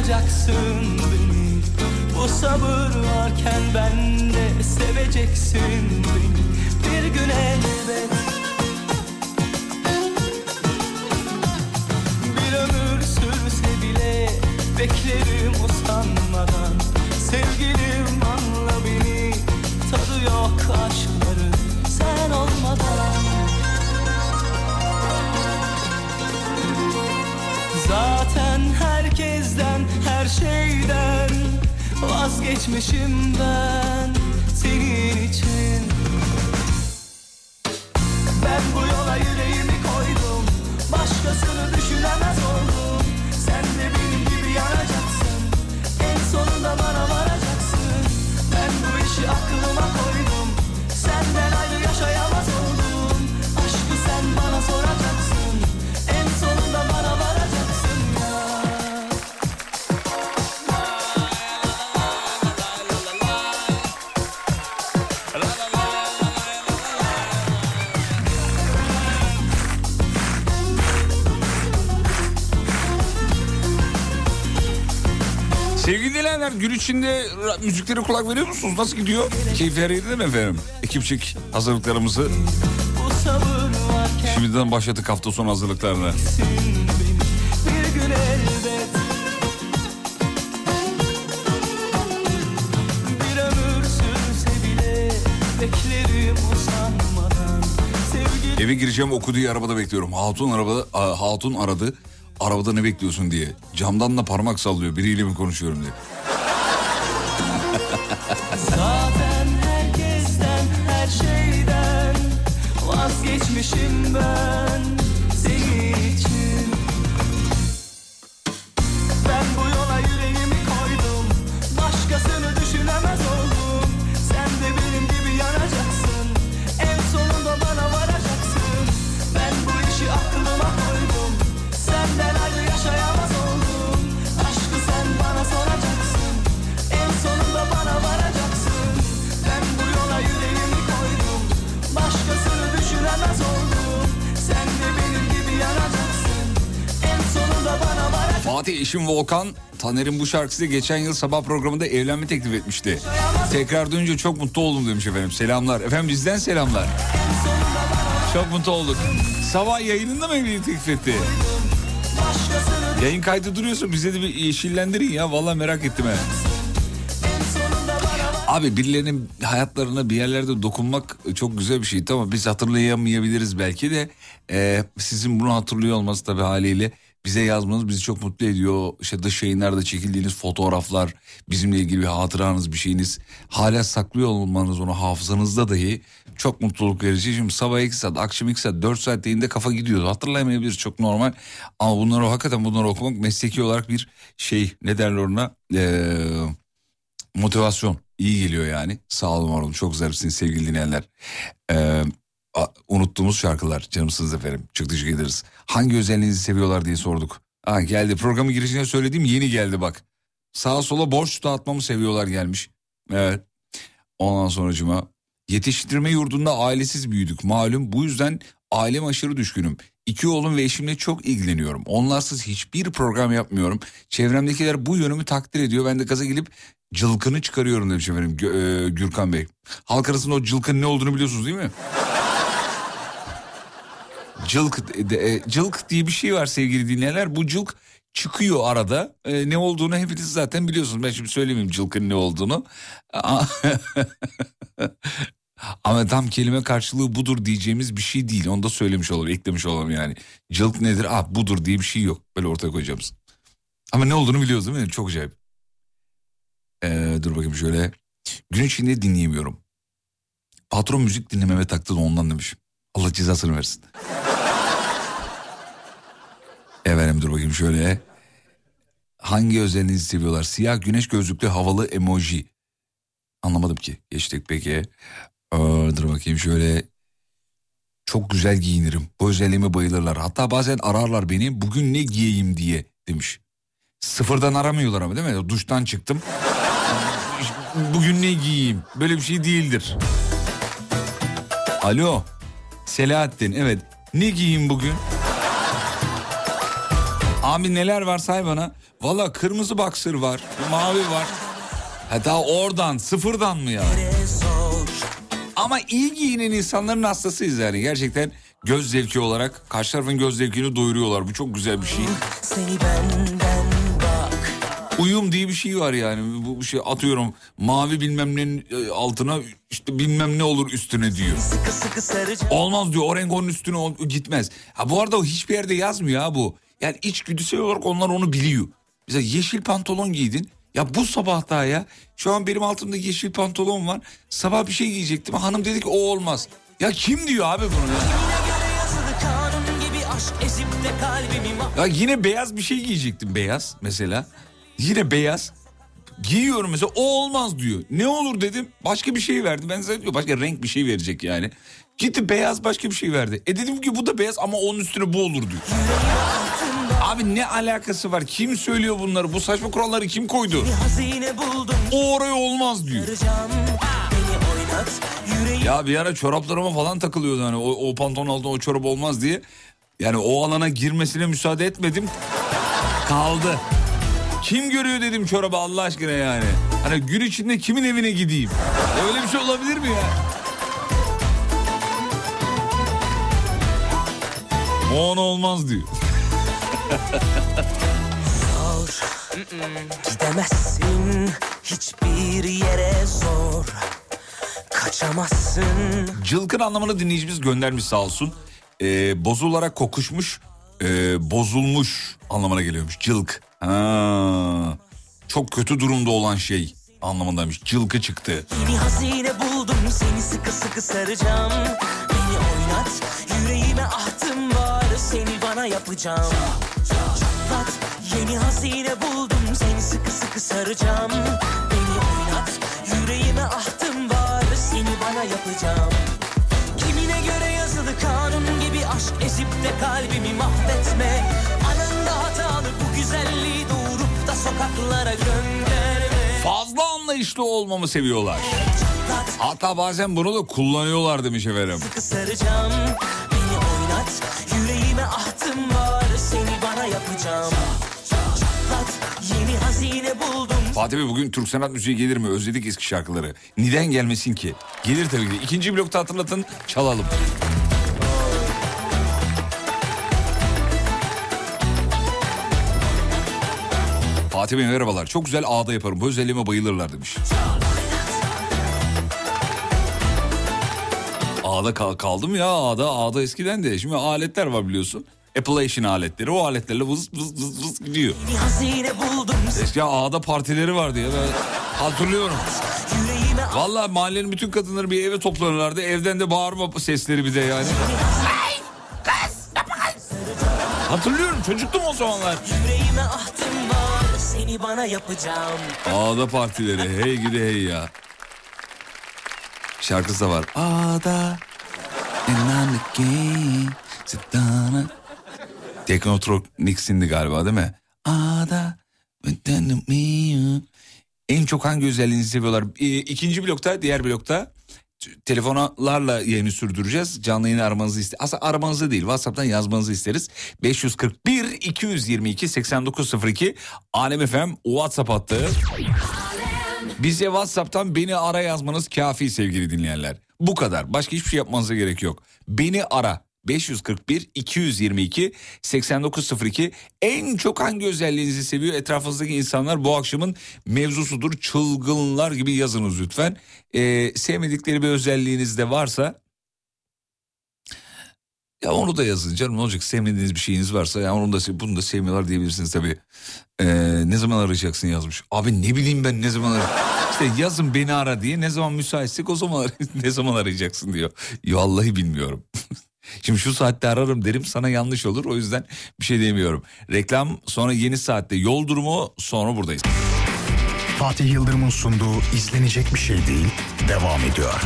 Duyacaksın beni. Bu sabır varken ben de seveceksin beni. Bir gün elbet Bir ömür sürse bile beklerim usanmadan. Sevgilim şeyden vazgeçmişim ben senin için. Ben bu yola yüreğimi koydum, başkasını düşünemez oldum. Gün içinde müziklere kulak veriyor musunuz? Nasıl gidiyor? Keyifler yerinde mi efendim? Ekipçik hazırlıklarımızı şimdiden başladık hafta sonu hazırlıklarına. Eve gireceğim oku diye arabada bekliyorum. Hatun arabada a, hatun aradı. Arabada ne bekliyorsun diye. Camdan da parmak sallıyor. Biriyle mi konuşuyorum diye. Vazgeçmişim ben senin Taner'in bu şarkısıyla geçen yıl sabah programında evlenme teklif etmişti. Tekrar duyunca çok mutlu oldum demiş efendim. Selamlar. Efendim bizden selamlar. Çok mutlu olduk. Sabah yayınında mı evlilik teklif etti? Yayın kaydı duruyorsa bize de bir yeşillendirin ya. Vallahi merak ettim he. Abi birilerinin hayatlarına bir yerlerde dokunmak çok güzel bir şey. Tamam biz hatırlayamayabiliriz belki de. Ee, sizin bunu hatırlıyor olması tabii haliyle bize yazmanız bizi çok mutlu ediyor. İşte dış yayınlarda çekildiğiniz fotoğraflar, bizimle ilgili bir hatıranız, bir şeyiniz. Hala saklıyor olmanız onu hafızanızda dahi çok mutluluk verici. Şimdi sabah 2 saat, akşam 2 saat, 4 saat deyinde kafa gidiyordu. Hatırlayamayabiliriz çok normal. Ama bunları hakikaten bunları okumak mesleki olarak bir şey ne derler ona? Ee, motivasyon iyi geliyor yani. Sağ olun var olun çok zarifsiniz sevgili dinleyenler. Ee, unuttuğumuz şarkılar canımsınız efendim. Çok teşekkür. Hangi özelliğinizi seviyorlar diye sorduk. Ha geldi programın girişine söylediğim yeni geldi bak. Sağa sola borç dağıtmamı seviyorlar gelmiş. Evet. Ondan sonracıma yetiştirme yurdunda ailesiz büyüdük malum. Bu yüzden ailem aşırı düşkünüm. İki oğlum ve eşimle çok ilgileniyorum. Onlarsız hiçbir program yapmıyorum. Çevremdekiler bu yönümü takdir ediyor. Ben de gaza gelip cılkını çıkarıyorum demiş efendim e, Gürkan Bey. Halk arasında o cılkın ne olduğunu biliyorsunuz değil mi? Cılk, e, cılk diye bir şey var sevgili dinleyenler. Bu cılk çıkıyor arada. E, ne olduğunu hepiniz zaten biliyorsunuz. Ben şimdi söylemeyeyim cılkın ne olduğunu. Ama tam kelime karşılığı budur diyeceğimiz bir şey değil. Onu da söylemiş olalım, eklemiş olalım yani. Cılk nedir? Ah budur diye bir şey yok. Böyle ortaya koyacağımız. Ama ne olduğunu biliyoruz değil mi? Çok acayip. Ee, dur bakayım şöyle. Gün içinde dinleyemiyorum. Patron müzik dinlememe taktı da ondan demiş. Allah cezasını versin. Efendim dur bakayım şöyle. Hangi özelliğinizi seviyorlar? Siyah güneş gözlüklü havalı emoji. Anlamadım ki. Geçtik peki. Aa, dur bakayım şöyle. Çok güzel giyinirim. Bu özelliğime bayılırlar. Hatta bazen ararlar beni bugün ne giyeyim diye demiş. Sıfırdan aramıyorlar ama değil mi? Duştan çıktım. Bugün ne giyeyim? Böyle bir şey değildir. Alo. Selahattin evet. Ne giyeyim bugün? Abi neler var say bana. Valla kırmızı baksır var. Mavi var. Hatta oradan sıfırdan mı ya? Ama iyi giyinen insanların hastasıyız yani. Gerçekten göz zevki olarak karşı tarafın göz zevkini doyuruyorlar. Bu çok güzel bir şey. Seni benden Uyum diye bir şey var yani. Bu şey atıyorum mavi bilmem nenin e, altına işte bilmem ne olur üstüne diyor. Sıkı sıkı saracağım Olmaz diyor o renk onun üstüne ol- gitmez. Ha bu arada o hiçbir yerde yazmıyor ha bu. Yani içgüdüsel olarak onlar onu biliyor. Mesela yeşil pantolon giydin. Ya bu sabah daha ya. Şu an benim altımda yeşil pantolon var. Sabah bir şey giyecektim. Hanım dedi ki o olmaz. Ya kim diyor abi bunu ya? Ya yine beyaz bir şey giyecektim beyaz mesela. Yine beyaz. Giyiyorum mesela o olmaz diyor. Ne olur dedim başka bir şey verdi. Ben zaten diyor başka renk bir şey verecek yani. Gitti beyaz başka bir şey verdi. E dedim ki bu da beyaz ama onun üstüne bu olur diyor. Abi ne alakası var? Kim söylüyor bunları? Bu saçma kuralları kim koydu? O oraya olmaz diyor. Ya bir ara çoraplarıma falan takılıyordu hani o, o pantolon altında o çorap olmaz diye. Yani o alana girmesine müsaade etmedim. Kaldı. Kim görüyor dedim çorabı Allah aşkına yani. Hani gün içinde kimin evine gideyim? Öyle bir şey olabilir mi ya? Ona olmaz diyor. zor Gidemezsin hiçbir yere zor Kaçamazsın Cılkın anlamını dinleyicimiz göndermiş sağ olsun. Ee, bozularak kokuşmuş, e, bozulmuş anlamına geliyormuş. Cılk. Ha, çok kötü durumda olan şey anlamındaymış. Cılkı çıktı. Yeni hazine buldum seni sıkı sıkı saracağım. Beni oynat yüreğime ahtım var. Seni bana yapacağım. Çatlat yeni hazine buldum seni sıkı sıkı saracağım. Beni oynat yüreğime ahtım var. Seni bana yapacağım. Kimine göre yazılı kanun gibi aşk ezip de kalbimi mahvetme güzelliği doğurup da sokaklara gönderme Fazla anlayışlı olmamı seviyorlar. Hatta bazen bunu da kullanıyorlar demiş efendim. sıkı saracağım Beni oynat yüreğime ahtım var seni bana yapacağım Fatih Bey bugün Türk sanat müziği gelir mi? Özledik eski şarkıları. Neden gelmesin ki? Gelir tabii ki. İkinci blokta hatırlatın çalalım. Fatih Bey merhabalar. Çok güzel ağda yaparım. Bu özelliğime bayılırlar demiş. Ağda kal- kaldım ya ağda. Ağda eskiden de. Şimdi aletler var biliyorsun. Appalachian aletleri. O aletlerle vız vız vız vız gidiyor. Eski ağda partileri vardı ya ben hatırlıyorum. Vallahi mahallenin bütün kadınları bir eve toplanırlardı. Evden de bağırma sesleri bir de yani. Hatırlıyorum çocuktum o zamanlar. Yüreğime ahtım Seni bana yapacağım Ağda partileri hey gidi hey ya. Şarkısı da var. Ağda Teknotronics'indi galiba değil mi? Ağda en çok hangi özelliğini seviyorlar? Ee, İkinci blokta, diğer blokta telefonlarla yayını sürdüreceğiz. Canlı yayını aramanızı isteriz. Aslında aramanızı değil WhatsApp'tan yazmanızı isteriz. 541 222 8902 Alem FM WhatsApp hattı. Bize WhatsApp'tan beni ara yazmanız kafi sevgili dinleyenler. Bu kadar. Başka hiçbir şey yapmanıza gerek yok. Beni ara. 541 222 8902 en çok hangi özelliğinizi seviyor etrafınızdaki insanlar bu akşamın mevzusudur çılgınlar gibi yazınız lütfen Ee, sevmedikleri bir özelliğiniz de varsa ya onu da yazın canım ne olacak sevmediğiniz bir şeyiniz varsa ya onu da bunu da sevmiyorlar diyebilirsiniz tabii. Ee, ne zaman arayacaksın yazmış. Abi ne bileyim ben ne zaman İşte yazın beni ara diye ne zaman müsaitsek o zaman ne zaman arayacaksın diyor. Ya Vallahi bilmiyorum. Şimdi şu saatte ararım derim sana yanlış olur o yüzden bir şey demiyorum. Reklam sonra yeni saatte yol durumu sonra buradayız. Fatih Yıldırım'ın sunduğu izlenecek bir şey değil devam ediyor.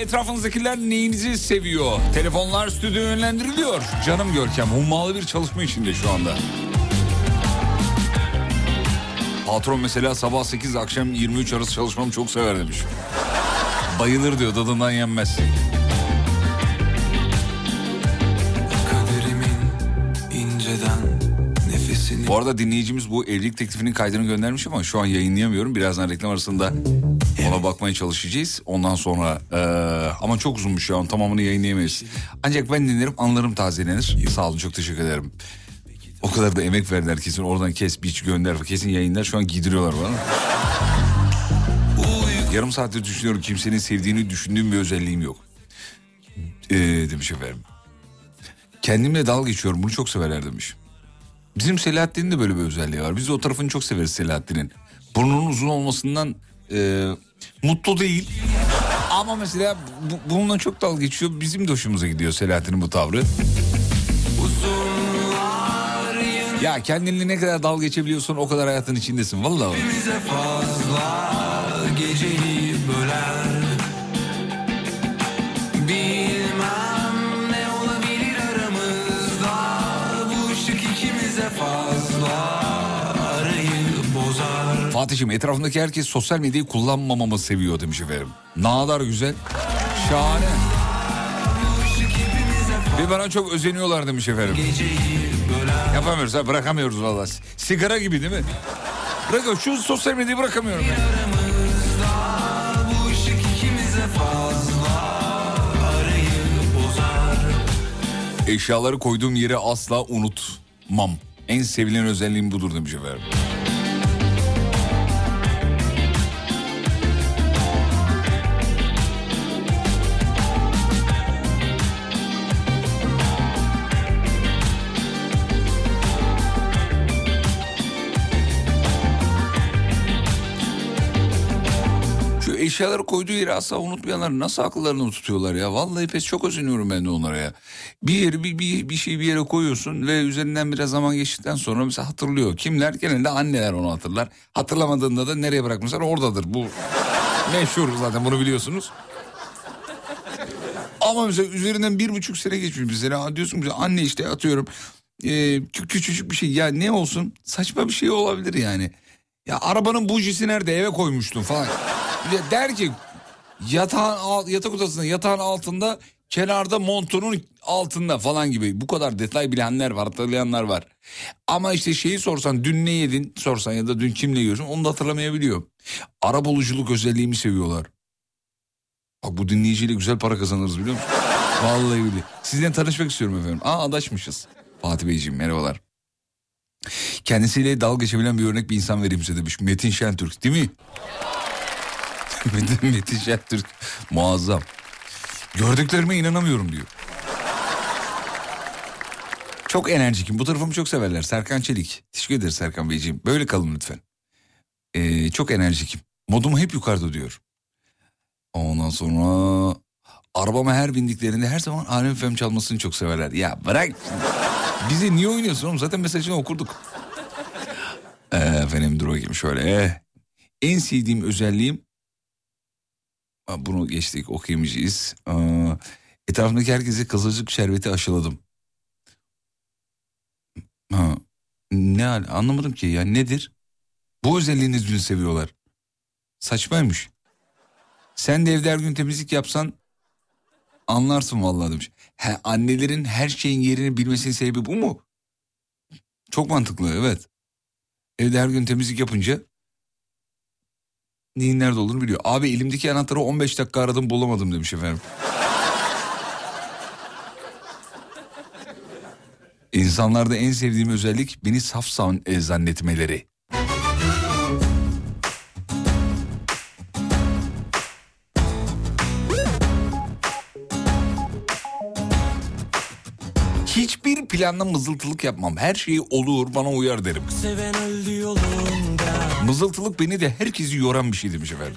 Etrafınızdakiler neyinizi seviyor? Telefonlar stüdyo yönlendiriliyor. Canım Görkem hummalı bir çalışma içinde şu anda. Patron mesela sabah 8 akşam 23 arası çalışmamı çok sever demiş. Bayılır diyor tadından yenmez. Bu arada dinleyicimiz bu evlilik teklifinin kaydını göndermiş ama şu an yayınlayamıyorum. Birazdan reklam arasında ona bakmaya çalışacağız. Ondan sonra eee, ama çok uzunmuş şu an tamamını yayınlayamayız. Ancak ben dinlerim anlarım tazelenir. Sağ olun çok teşekkür ederim. O kadar da emek verdiler kesin oradan kes biç gönder kesin yayınlar şu an giydiriyorlar bana. Yarım saattir düşünüyorum kimsenin sevdiğini düşündüğüm bir özelliğim yok. Ee, demiş efendim. Kendimle dalga geçiyorum bunu çok severler demiş. Bizim Selahattin'in de böyle bir özelliği var. Biz de o tarafını çok severiz Selahattin'in. Burnunun uzun olmasından e, mutlu değil. Ama mesela bu, bununla çok dalga geçiyor. Bizim de hoşumuza gidiyor Selahattin'in bu tavrı. Ya kendinle ne kadar dalga geçebiliyorsun o kadar hayatın içindesin. Vallahi. Bize fazla geceyi böler Fatih'im etrafındaki herkes sosyal medyayı kullanmamamı seviyor demiş efendim. Kadar güzel. Şahane. Ve bana çok özeniyorlar demiş efendim. Yapamıyoruz ha bırakamıyoruz valla. Sigara gibi değil mi? Bırak şu sosyal medyayı bırakamıyorum. bozar Eşyaları koyduğum yere asla unutmam. En sevilen özelliğim budur demiş efendim. Şu eşyaları koyduğu yeri asla unutmayanlar nasıl akıllarını tutuyorlar ya? Vallahi pes çok özeniyorum ben de onlara ya. Bir yeri bir, bir, bir şey bir yere koyuyorsun ve üzerinden biraz zaman geçtikten sonra mesela hatırlıyor. Kimler? Genelde anneler onu hatırlar. Hatırlamadığında da nereye bırakmışlar oradadır. Bu meşhur zaten bunu biliyorsunuz. Ama mesela üzerinden bir buçuk sene geçmiş mesela diyorsun ki anne işte atıyorum e, kü- küçücük bir şey ya ne olsun saçma bir şey olabilir yani. Ya arabanın bujisi nerede eve koymuştun falan. Der ki yatağın yatak odasında yatağın altında kenarda montunun altında falan gibi. Bu kadar detay bilenler var hatırlayanlar var. Ama işte şeyi sorsan dün ne yedin sorsan ya da dün kimle yiyorsun onu da hatırlamayabiliyor. Arabuluculuk özelliğimi seviyorlar. Bak bu dinleyiciyle güzel para kazanırız biliyor musun? Vallahi billahi. Sizden tanışmak istiyorum efendim. Aa adaşmışız. Fatih Beyciğim merhabalar. Kendisiyle dalga geçebilen bir örnek bir insan vereyim size demiş. Metin Şentürk değil mi? Metin, Şentürk muazzam. Gördüklerime inanamıyorum diyor. Çok enerjikim. Bu tarafımı çok severler. Serkan Çelik. Teşekkür ederiz Serkan Beyciğim. Böyle kalın lütfen. Ee, çok enerjikim. Modum hep yukarıda diyor. Ondan sonra arabama her bindiklerinde her zaman Alem FM çalmasını çok severler. Ya bırak. Bize niye oynuyorsun oğlum? Zaten mesajını okurduk. Ee, efendim dur bakayım şöyle. En sevdiğim özelliğim bunu geçtik okuyamayacağız. Aa, etrafımdaki herkese kızılcık şerbeti aşıladım. Ha, ne anlamadım ki ya nedir? Bu özelliğiniz yüzünü seviyorlar. Saçmaymış. Sen de evde her gün temizlik yapsan anlarsın vallahi demiş. He, annelerin her şeyin yerini bilmesinin sebebi bu mu? Çok mantıklı evet. Evde her gün temizlik yapınca neyin nerede olduğunu biliyor. Abi elimdeki anahtarı 15 dakika aradım bulamadım demiş efendim. İnsanlarda en sevdiğim özellik beni saf e, zannetmeleri. Hiçbir planla mızıltılık yapmam. Her şey olur bana uyar derim. Seven öldü yolunda Mızıltılık beni de herkesi yoran bir şey demiş efendim.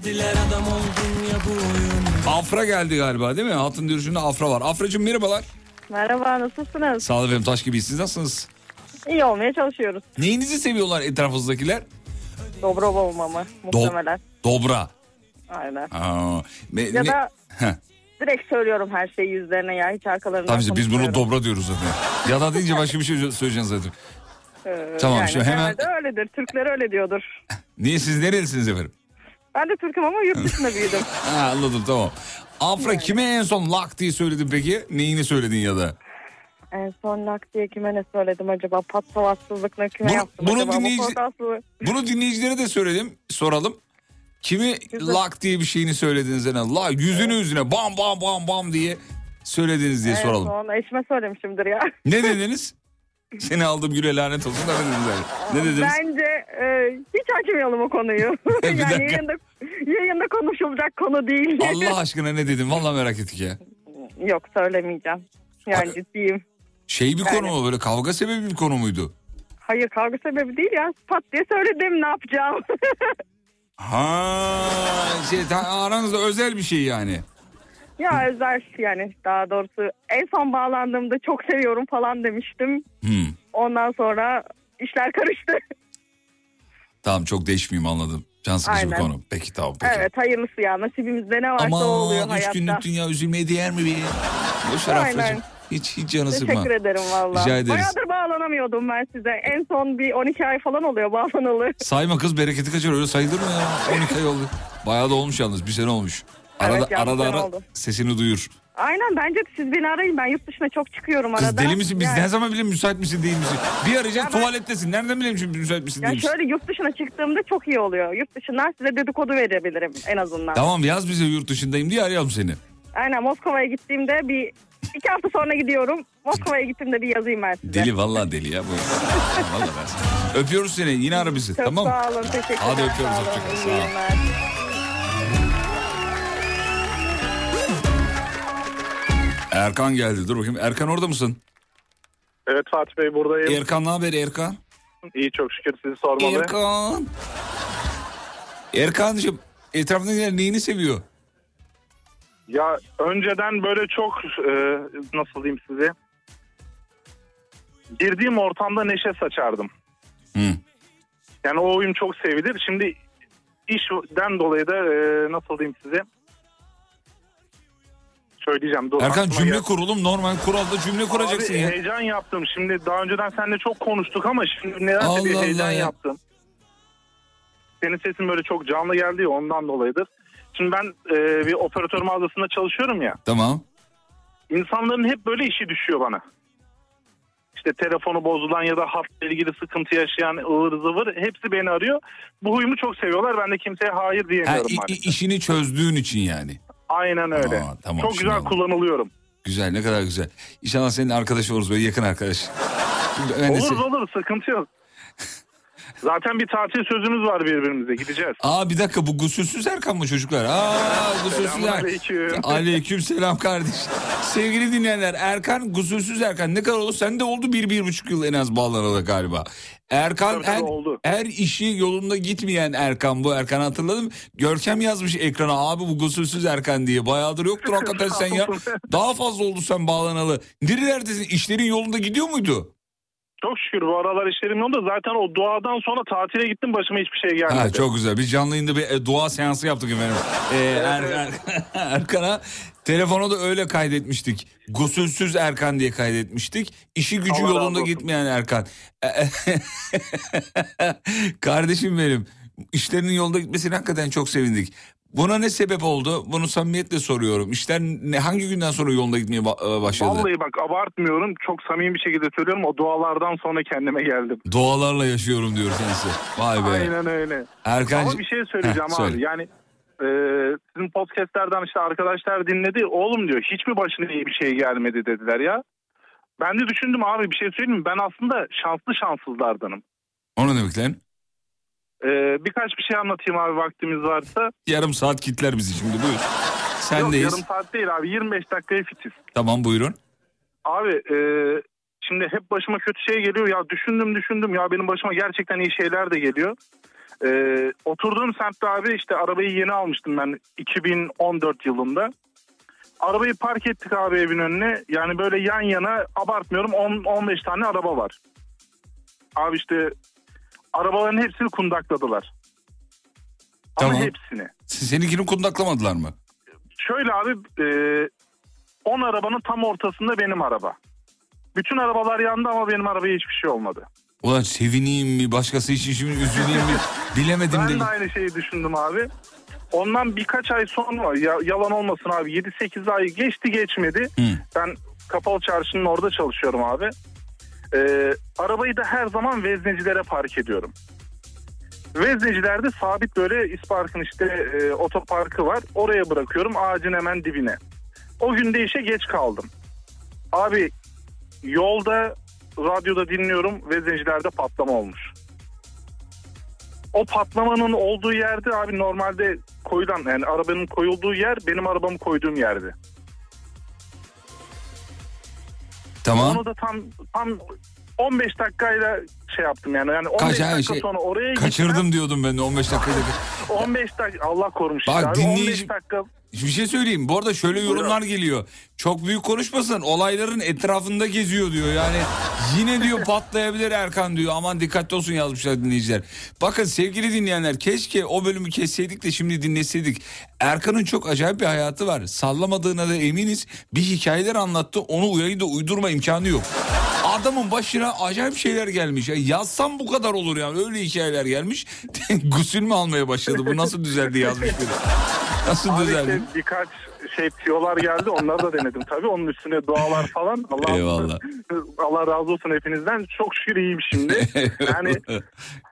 Afra geldi galiba değil mi? Hatun dürüstünde Afra var. Afracığım merhabalar. Merhaba nasılsınız? Sağ olun efendim taş gibi siz nasılsınız? İyi olmaya çalışıyoruz. Neyinizi seviyorlar etrafınızdakiler? Dobrova olmamı muhtemelen. Dobra. Aynen. Aa, ne- Ya ne- da Heh, direkt söylüyorum her şeyi yüzlerine ya hiç arkalarından işte biz bunu dobra diyoruz zaten. Ya da deyince başka bir şey söyleyeceksin zaten. Ee, Tamam, yani şimdi hemen- öyledir. Türkler öyle diyordur. Niye siz nerelisiniz efendim? Ben de Türk'üm ama yurt dışında büyüdüm. Ha, anladım tamam. Afra kime en son lak diye söyledin peki? Neyini söyledin ya da? en son lak diye kime ne söyledim acaba? Pat savaşsızlıkla kime Bunu- yaptım bunu acaba? dinleyici- Bunu dinleyicilere de söyledim. Soralım. Kimi Güzel. lak diye bir şeyini söylediniz en az? La yüzünü yüzüne bam bam bam bam diye söylediniz diye En soralım. son eşime söylemişimdir ya. Ne dediniz? Seni aldım güle lanet olsun da ne dediniz? Bence e, hiç açmayalım o konuyu. Yani yayında, yayında konuşulacak konu değil. Allah aşkına ne dedim? Vallahi merak ettik ya. Yok söylemeyeceğim. Yani Ay- ciddiyim. Şey bir konu Yani- mu böyle kavga sebebi bir konu muydu? Hayır kavga sebebi değil ya. Pat diye söyledim ne yapacağım. Ha şey aranızda özel bir şey yani. ya özel yani daha doğrusu en son bağlandığımda çok seviyorum falan demiştim. Hmm. Ondan sonra işler karıştı. Tamam çok değişmeyeyim anladım. Can sıkıcı bir konu. Peki tamam peki. Evet hayırlısı ya nasibimizde ne varsa o oluyor Aman üç hayatta. günlük dünya üzülmeye değer mi be? Boş ver Aynen. Afracığım. Hiç, hiç canı sıkma. Teşekkür ederim valla. Rica ederiz. Bayağıdır bağlanamıyordum ben size. En son bir 12 ay falan oluyor bağlanalı. Sayma kız bereketi kaçar öyle sayılır mı ya? 12 ay oldu. Bayağı da olmuş yalnız bir sene olmuş. Arada, Evet arada ara oldu. sesini duyur. Aynen bence de siz beni arayın. Ben yurt dışına çok çıkıyorum Kız arada. deli misin? Biz Yani- ne zaman bilelim müsait misin değil misin? Bir arayacağız Ya tuvalettesin. Nereden bileyim şimdi müsait misin Ya değil misin? şöyle yurt dışına çıktığımda çok iyi oluyor. Yurt dışından size dedikodu verebilirim en azından. Tamam yaz bize yurt dışındayım diye arayalım seni. Aynen Moskova'ya gittiğimde bir iki hafta sonra gidiyorum. Moskova'ya gittiğimde bir yazayım ben size. Deli vallahi deli ya bu. vallahi ben Öpüyoruz seni. Yine ara bizi. Çok tamam mı? sağ olun. Teşekkürler. Hadi öpüyoruz, sağ olun, hoşça kal, iyi sağ ol. Erkan geldi. Dur bakayım. Erkan orada mısın? Evet Fatih Bey buradayım. Erkan ne haber Erkan? İyi çok şükür sizi sormalı. Erkan. Erkan'cığım etrafındakiler neyini seviyor? Ya önceden böyle çok e, nasıl diyeyim size girdiğim ortamda neşe saçardım. Hı. Yani o oyun çok sevilir. Şimdi işten dolayı da e, nasıl diyeyim size söyleyeceğim. Dur, Erkan cümle gel- kurulum normal kuralda cümle kuracaksın Abi, ya. heyecan yaptım. Şimdi daha önceden seninle çok konuştuk ama şimdi nedense Allah bir Allah heyecan ya. yaptım. Senin sesin böyle çok canlı geldi ya ondan dolayıdır. Şimdi ben e, bir operatör mağazasında çalışıyorum ya. Tamam. İnsanların hep böyle işi düşüyor bana. İşte telefonu bozulan ya da hatla ilgili sıkıntı yaşayan ıvır zıvır hepsi beni arıyor. Bu huyumu çok seviyorlar. Ben de kimseye hayır Ha, diyemiyorum i- i- işini çözdüğün için yani. Aynen öyle. Aa, tamam, çok şimdi güzel anladım. kullanılıyorum. Güzel ne kadar güzel. İnşallah senin arkadaş oluruz böyle yakın arkadaş. De olur olur sıkıntı yok. Zaten bir tatil sözümüz var birbirimize gideceğiz. Aa bir dakika bu gusülsüz Erkan mı çocuklar? Aa gusülsüz Erkan. Aleyküm selam kardeş. Sevgili dinleyenler Erkan gusülsüz Erkan ne kadar oldu? Sen de oldu bir, bir buçuk yıl en az bağlanalı galiba. Erkan Tabii, tabii, oldu. işi yolunda gitmeyen Erkan bu Erkan hatırladım. Görkem yazmış ekrana abi bu gusülsüz Erkan diye. Bayağıdır yoktur hakikaten sen ya. Daha fazla oldu sen bağlanalı. Nerelerdesin? İşlerin yolunda gidiyor muydu? Çok şükür bu aralar işlerim yolunda. Zaten o duadan sonra tatile gittim başıma hiçbir şey gelmedi. Ha, çok güzel. Bir canlı yayında bir e, dua seansı yaptık efendim. Ee, Er- Er- Erkan'a telefona da öyle kaydetmiştik. Gusülsüz Erkan diye kaydetmiştik. İşi gücü Allah yolunda gitmeyen Erkan. Kardeşim benim. İşlerinin yolunda gitmesine hakikaten çok sevindik. Buna ne sebep oldu? Bunu samimiyetle soruyorum. İşler ne, hangi günden sonra yolunda gitmeye e, başladı? Vallahi bak abartmıyorum. Çok samimi bir şekilde söylüyorum. O dualardan sonra kendime geldim. Doğalarla yaşıyorum diyor kendisi. Vay be. Aynen öyle. Erkan... Ama bir şey söyleyeceğim Heh, abi. söyle. Yani e, sizin podcastlerden işte arkadaşlar dinledi. Oğlum diyor hiç mi başına iyi bir şey gelmedi dediler ya. Ben de düşündüm abi bir şey söyleyeyim mi? Ben aslında şanslı şanssızlardanım. O ne demek lan? E, birkaç bir şey anlatayım abi vaktimiz varsa. Yarım saat kitler bizi şimdi buyur. Yok Sendeyiz. yarım saat değil abi 25 dakikaya fitiz. Tamam buyurun. Abi e, şimdi hep başıma kötü şey geliyor ya düşündüm düşündüm ya benim başıma gerçekten iyi şeyler de geliyor. E, oturduğum semtte abi işte arabayı yeni almıştım ben 2014 yılında. Arabayı park ettik abi evin önüne yani böyle yan yana abartmıyorum 10-15 tane araba var. Abi işte arabaların hepsini kundakladılar. Ama Tamam. hepsini. Siz- Seninkini kundaklamadılar mı? Şöyle abi e, 10 arabanın tam ortasında benim araba. Bütün arabalar yandı ama benim arabaya hiçbir şey olmadı. Ulan sevineyim mi başkası için şimdi üzüleyim mi bilemedim Ben de aynı şeyi düşündüm abi. Ondan birkaç ay sonra ya, yalan olmasın abi 7-8 ay geçti geçmedi. Hı. Ben kapalı çarşının orada çalışıyorum abi. Ee, arabayı da her zaman veznecilere park ediyorum. Veznecilerde sabit böyle isparkın işte e, otoparkı var. Oraya bırakıyorum ağacın hemen dibine. O gün de işe geç kaldım. Abi yolda radyoda dinliyorum ve zencilerde patlama olmuş. O patlamanın olduğu yerde abi normalde koyulan yani arabanın koyulduğu yer benim arabamı koyduğum yerdi. Tamam. Onu da tam tam 15 dakikayla şey yaptım yani. Yani 15 Kaç dakika şey- sonra oraya Kaçırdım diyordum ben de 15 dakikayı da. gittim. 15 dakika Allah korumuş. Bak abi. dinleyici- 15 dakika Bir şey söyleyeyim. Bu arada şöyle yorumlar geliyor. Çok büyük konuşmasın. Olayların etrafında geziyor diyor. Yani yine diyor patlayabilir Erkan diyor. Aman dikkatli olsun yazmışlar dinleyiciler. Bakın sevgili dinleyenler keşke o bölümü kesseydik de şimdi dinleseydik. Erkan'ın çok acayip bir hayatı var. Sallamadığına da eminiz. Bir hikayeler anlattı. Onu uyayı da uydurma imkanı yok. Adamın başına acayip şeyler gelmiş. Ya yazsam bu kadar olur yani. Öyle hikayeler gelmiş. Gusül mü almaya başladı? Bu nasıl düzeldi yazmış biri. Nasıl Abi düzeldi? işte birkaç şey tiyolar geldi onları da denedim tabii. Onun üstüne dualar falan. Allah, Eyvallah. Allah razı olsun hepinizden. Çok şükür iyiyim şimdi. Yani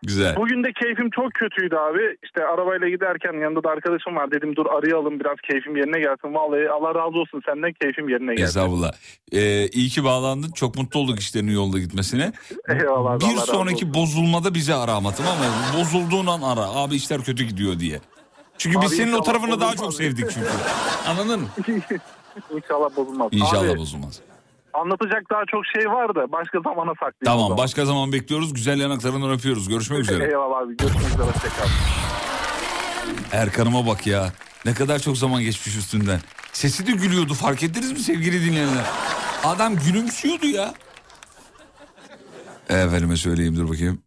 Güzel. bugün de keyfim çok kötüydü abi. İşte arabayla giderken yanında da arkadaşım var. Dedim dur arayalım biraz keyfim yerine gelsin. Vallahi Allah razı olsun senden keyfim yerine geldi. Estağfurullah. Ee, iyi ki bağlandın. Çok mutlu olduk işlerinin yolda gitmesine. Eyvallah. Bir Allah sonraki bozulmada bizi ara ama tamam mı? Bozulduğun an ara. Abi işler kötü gidiyor diye. Çünkü biz Abi senin o tarafını daha çok sevdik çünkü. Anladın mı? İnşallah bozulmaz. İnşallah Abi, bozulmaz. Anlatacak daha çok şey var da başka zamana saklayayım. o Tamam zaman. başka zaman bekliyoruz. Güzel yanaklarından öpüyoruz. Görüşmek üzere. Eyvallah abi. Görüşmek üzere. Hoşçakal. Erkan'ıma bak ya. Ne kadar çok zaman geçmiş üstünden. Sesi de gülüyordu fark ettiniz mi sevgili dinleyenler? Adam gülümsüyordu ya. Efendime söyleyeyim dur bakayım.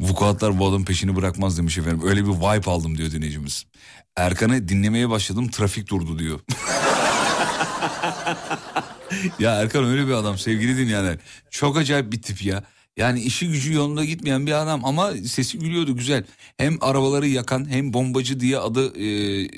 Vukuatlar bu adamın peşini bırakmaz demiş efendim. Öyle bir vibe aldım diyor dinleyicimiz. Erkan'ı dinlemeye başladım trafik durdu diyor. ya Erkan öyle bir adam sevgili dinleyenler. Çok acayip bir tip ya. Yani işi gücü yolunda gitmeyen bir adam ama sesi gülüyordu güzel. Hem arabaları yakan hem bombacı diye adı e,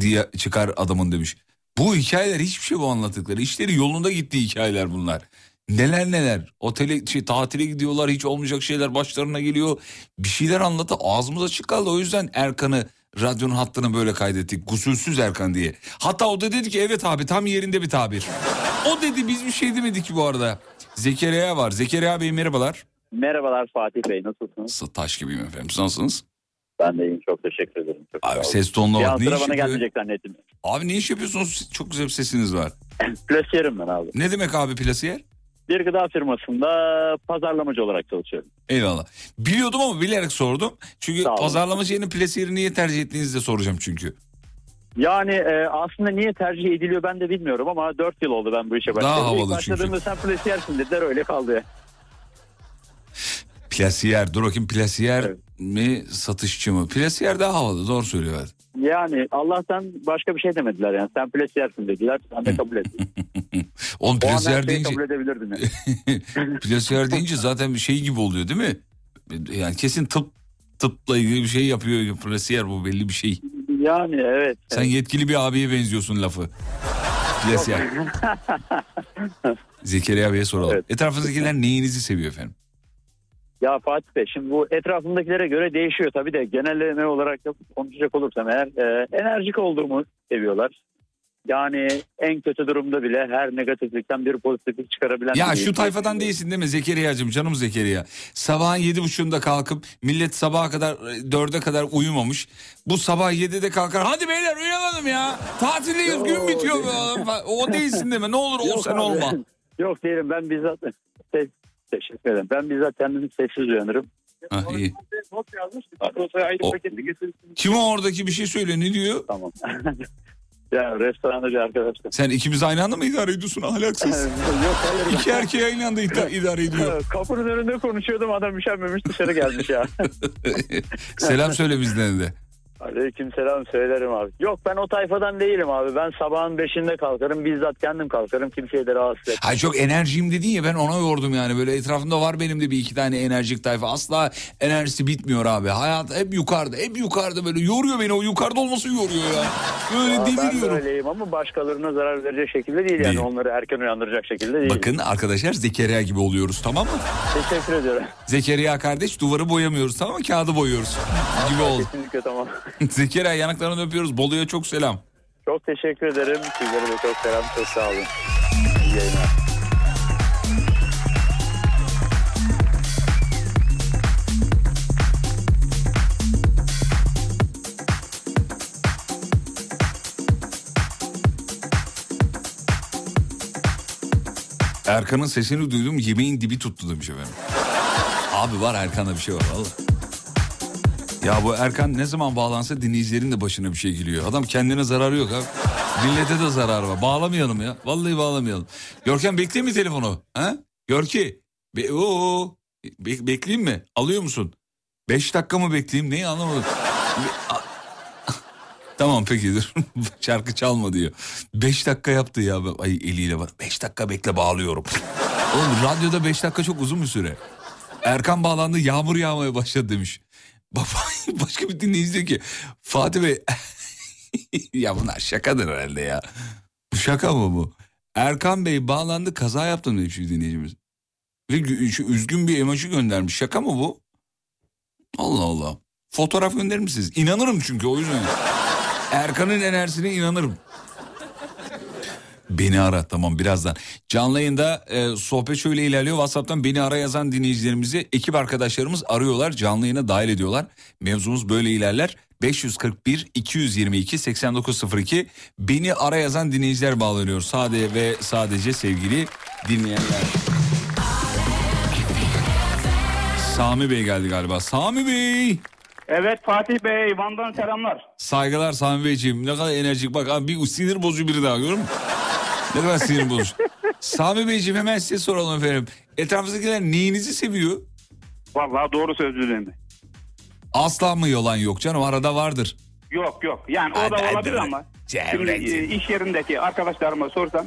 diye çıkar adamın demiş. Bu hikayeler hiçbir şey bu anlattıkları. İşleri yolunda gittiği hikayeler bunlar. Neler neler. Otele şey, tatile gidiyorlar hiç olmayacak şeyler başlarına geliyor. Bir şeyler anlatı ağzımız açık kaldı. O yüzden Erkan'ı radyonun hattını böyle kaydettik. Gusülsüz Erkan diye. Hatta o da dedi ki evet abi tam yerinde bir tabir. O dedi biz bir şey demedik ki bu arada. Zekeriya var. Zekeriya Bey merhabalar. Merhabalar Fatih Bey nasılsınız? Taş gibiyim efendim. Siz Nasılsınız? Ben de iyiyim çok teşekkür ederim. Çok Abi ses tonuna Bir bak. an Ne sıra bana gelmeyecek zannettim. Abi ne iş yapıyorsunuz? Çok güzel bir sesiniz var. Plasiyerim ben abi. Ne demek abi plasiyer? Bir gıda firmasında pazarlamacı olarak çalışıyorum. Eyvallah. Biliyordum ama bilerek sordum. Çünkü pazarlamacı yerine plasiyeri niye tercih ettiğinizi de soracağım çünkü. Yani e, aslında niye tercih ediliyor ben de bilmiyorum ama 4 yıl oldu ben bu işe başladım. havalı İlk çünkü. başladığımda sen plasiyersin dediler öyle kaldı. Plasiyer, dur bakayım plasiyer mi satışçı mı? Plasiyer daha havalı doğru söylüyor. Evet. Yani Allah'tan başka bir şey demediler yani sen plasiyersin dediler. Ben de kabul ettim. Oğlum şeyi deyince, kabul edebilirdim yani. plasiyer deyince zaten bir şey gibi oluyor değil mi? Yani kesin tıp tıpla ilgili bir şey yapıyor. Plasiyer bu belli bir şey. Yani evet. Sen yetkili bir abiye benziyorsun lafı. Plasiyer. Zekeriya Bey'e soralım. Etrafınızdakiler neyinizi seviyor efendim? Ya Fatih Bey şimdi bu etrafımdakilere göre değişiyor tabii de genelleme olarak konuşacak olursam eğer e, enerjik olduğumu seviyorlar. Yani en kötü durumda bile her negatiflikten bir pozitiflik çıkarabilen Ya şu tayfadan değilsin değil mi Zekeriya'cığım canım Zekeriya. Sabahın yedi buçuğunda kalkıp millet sabaha kadar e, dörde kadar uyumamış. Bu sabah yedide kalkar hadi beyler uyanalım ya. Tatildeyiz gün bitiyor. O değilsin değil mi ne olur ol Yok sen abi. olma. Yok değilim ben bizzat teşekkür ederim. Ben bizzat kendim sessiz uyanırım. Ha, iyi. O-. Kim o oradaki bir şey söyle ne diyor? Tamam. ya restoranda bir arkadaşım. Sen ikimiz aynı anda mı idare ediyorsun ahlaksız? Yok hayır. İki erkeği aynı anda ida- idare ediyor. Kapının önünde konuşuyordum adam üşenmemiş dışarı gelmiş ya. Selam söyle bizden de. Aleyküm selam söylerim abi. Yok ben o tayfadan değilim abi. Ben sabahın beşinde kalkarım. Bizzat kendim kalkarım. Kimseyi de rahatsız etmem. Hay çok enerjiyim dedin ya ben ona yordum yani böyle etrafımda var benim de bir iki tane enerjik tayfa asla enerjisi bitmiyor abi hayat hep yukarıda hep yukarıda böyle yoruyor beni o yukarıda olması yoruyor ya böyle ben de deliriyorum. öyleyim ama başkalarına zarar verecek şekilde değil. Yani Değil. onları erken uyandıracak şekilde değil. Bakın arkadaşlar Zekeriya gibi oluyoruz tamam mı? Teşekkür ediyorum. Zekeriya kardeş duvarı boyamıyoruz tamam mı kağıdı boyuyoruz gibi oldu. Kesinlikle tamam. Zekeriya yanaklarını öpüyoruz. Bolu'ya çok selam. Çok teşekkür ederim. Sizlere de çok selam. Çok sağ olun. İyi yayınlar. Erkan'ın sesini duydum yemeğin dibi tuttu demiş efendim. Abi var Erkan'da bir şey var valla. Ya bu Erkan ne zaman bağlansa dinleyicilerin de başına bir şey geliyor. Adam kendine zararı yok abi. Millete de zararı var. Bağlamayalım ya. Vallahi bağlamayalım. Görkem bekleyeyim mi telefonu? Ha? Görki. Be Oo. Be- bekleyeyim mi? Alıyor musun? Beş dakika mı bekleyeyim? Neyi anlamadım. Tamam peki dur. Şarkı çalma diyor. Beş dakika yaptı ya. Ay eliyle var. Beş dakika bekle bağlıyorum. Oğlum radyoda beş dakika çok uzun bir süre. Erkan bağlandı yağmur yağmaya başladı demiş. Başka bir dinleyici diyor ki Fatih Bey ya bunlar şakadır herhalde ya. Bu şaka mı bu? Erkan Bey bağlandı kaza yaptım demiş bir dinleyicimiz. Ve üzgün bir emoji göndermiş. Şaka mı bu? Allah Allah. Fotoğraf gönderir misiniz? İnanırım çünkü o yüzden. Erkan'ın enerjisine inanırım. Beni ara tamam birazdan. Canlı yayında e, sohbet şöyle ilerliyor. WhatsApp'tan beni ara yazan dinleyicilerimizi ekip arkadaşlarımız arıyorlar. Canlı yayına dahil ediyorlar. Mevzumuz böyle ilerler. 541 222 8902 beni ara yazan dinleyiciler bağlanıyor. Sade ve sadece sevgili dinleyenler. Sami Bey geldi galiba. Sami Bey. Evet Fatih Bey Van'dan selamlar. Saygılar Sami Beyciğim. Ne kadar enerjik. Bak abi bir sinir bozucu biri daha görüyor musun? Ne kadar sinir bozucu. Sami Beyciğim hemen size soralım efendim. Etrafınızdakiler neyinizi seviyor? Vallahi doğru sözlülüğümü. Asla mı yalan yok canım arada vardır. Yok yok yani o da olabilir ama. Şimdi e, iş yerindeki arkadaşlarıma sorsam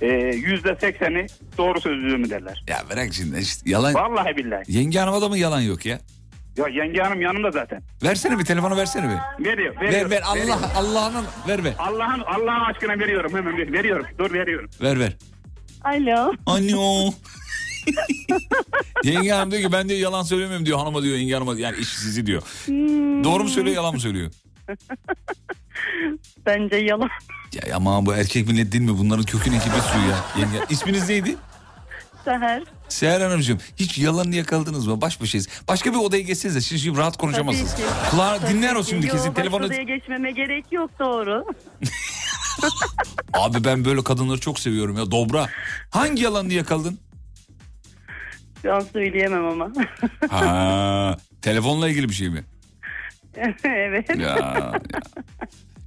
e, yüzde sekseni doğru sözlülüğümü derler. Ya bırak şimdi işte yalan. Vallahi billahi. Yenge hanıma da mı yalan yok ya? Ya yenge hanım yanımda zaten. Versene bir telefonu versene bir. Veriyor. Ver veriyor ver Allah veriyor. Allah'ın ver ver. Allah'ın Allah'ın aşkına veriyorum hemen ver- veriyorum. Dur veriyorum. Ver ver. Alo. Alo. yenge hanım diyor ki ben diyor yalan söylemiyorum diyor hanıma diyor yenge hanıma yani iş sizi diyor. Hmm, Doğru mu söylüyor yalan mı söylüyor? Bence yalan. Ya ama bu erkek millet değil mi? Bunların köküne kibrit suyu ya. Yenge. İsminiz neydi? Seher. Seher Hanımcığım hiç yalanını yakaladınız mı? Baş başayız. Başka bir odaya geçseniz de şimdi, şimdi rahat konuşamazsınız. Kulağı dinler o şimdi kesin. Telefonu... odaya geçmeme gerek yok doğru. Abi ben böyle kadınları çok seviyorum ya. Dobra. Hangi yalanını yakaladın? Şu an söyleyemem ama. Ha, telefonla ilgili bir şey mi? evet. Ya, ya.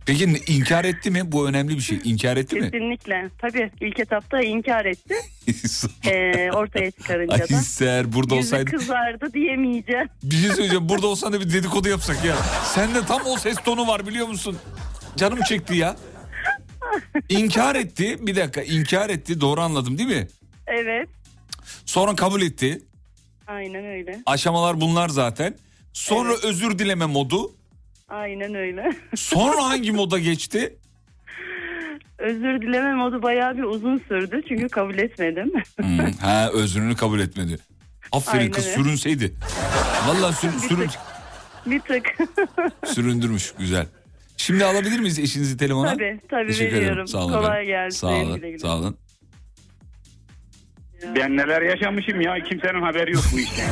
Peki inkar etti mi? Bu önemli bir şey. İnkar etti mi? Kesinlikle. Tabii ilk etapta inkar etti. Ee, ortaya çıkarınca Ay da. Seher burada Yüzü olsaydı kızardı diyemeyeceğim. bir şey söyleyeceğim. Burada olsan da bir dedikodu yapsak ya. Sende tam o ses tonu var biliyor musun? Canım çekti ya. İnkar etti. Bir dakika inkar etti. Doğru anladım değil mi? Evet. Sonra kabul etti. Aynen öyle. Aşamalar bunlar zaten. Sonra özür dileme modu. Aynen öyle. Sonra hangi moda geçti? Özür dileme modu bayağı bir uzun sürdü. Çünkü kabul etmedim. Hmm, ha özrünü kabul etmedi. Aferin Aynen kız öyle. sürünseydi. Vallahi sür, Bir sürün, tık. bir tık. süründürmüş güzel. Şimdi alabilir miyiz eşinizi telefona? Tabii, tabii Teşekkür veriyorum. ederim. Sağ olun Kolay efendim. gelsin. Sağ olun. Güle güle. Sağ olun. Ben neler yaşamışım ya kimsenin haberi yok bu işten.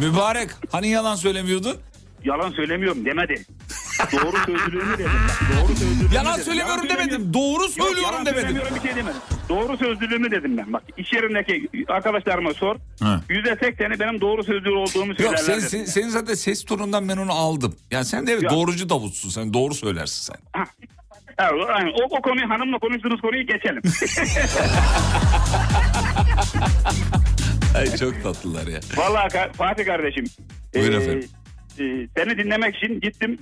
Mübarek hani yalan söylemiyordun? Yalan söylemiyorum demedi. Doğru sözlülüğümü dedim. ben. Doğru sözlülüğümü Yalan dedim. söylemiyorum Yalan demedim. Doğru Yok, söylüyorum yalan demedim. bir şey demedim. Doğru sözlülüğümü dedim ben. Bak iş yerindeki arkadaşlarıma sor. Yüzde sekseni benim doğru sözlü olduğumu Yok söylerler sen, dedim. sen- senin zaten ses tonundan ben onu aldım. Yani sen de evet Yok. doğrucu davutsun sen doğru söylersin sen. Evet, aynen. o, o konuyu hanımla konuştuğunuz konuyu geçelim. Ay çok tatlılar ya. Vallahi Fatih kardeşim. Buyur e, efendim. E, seni dinlemek için gittim.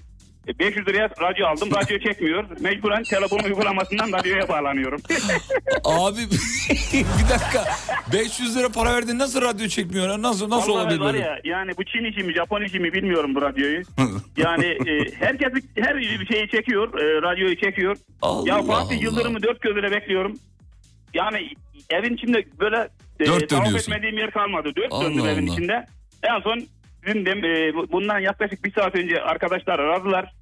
E, 500 liraya radyo aldım. Radyo çekmiyor. Mecburen telefon uygulamasından radyoya bağlanıyorum. Abi bir dakika 500 lira para verdin nasıl radyo çekmiyor? Nasıl nasıl Vallahi olabilir var böyle? ya yani bu Çin işi mi Japon işi mi bilmiyorum bu radyoyu. Yani e, herkes her bir şeyi çekiyor. e, radyoyu çekiyor. Allah ya Fatih. Yıldırım'ı dört gözle bekliyorum. Yani evin içinde böyle e, Dört etmediğim yer kalmadı. Dört Allah döndüm evin içinde. En son dindim. E, bu- bundan yaklaşık bir saat önce arkadaşlar aradılar.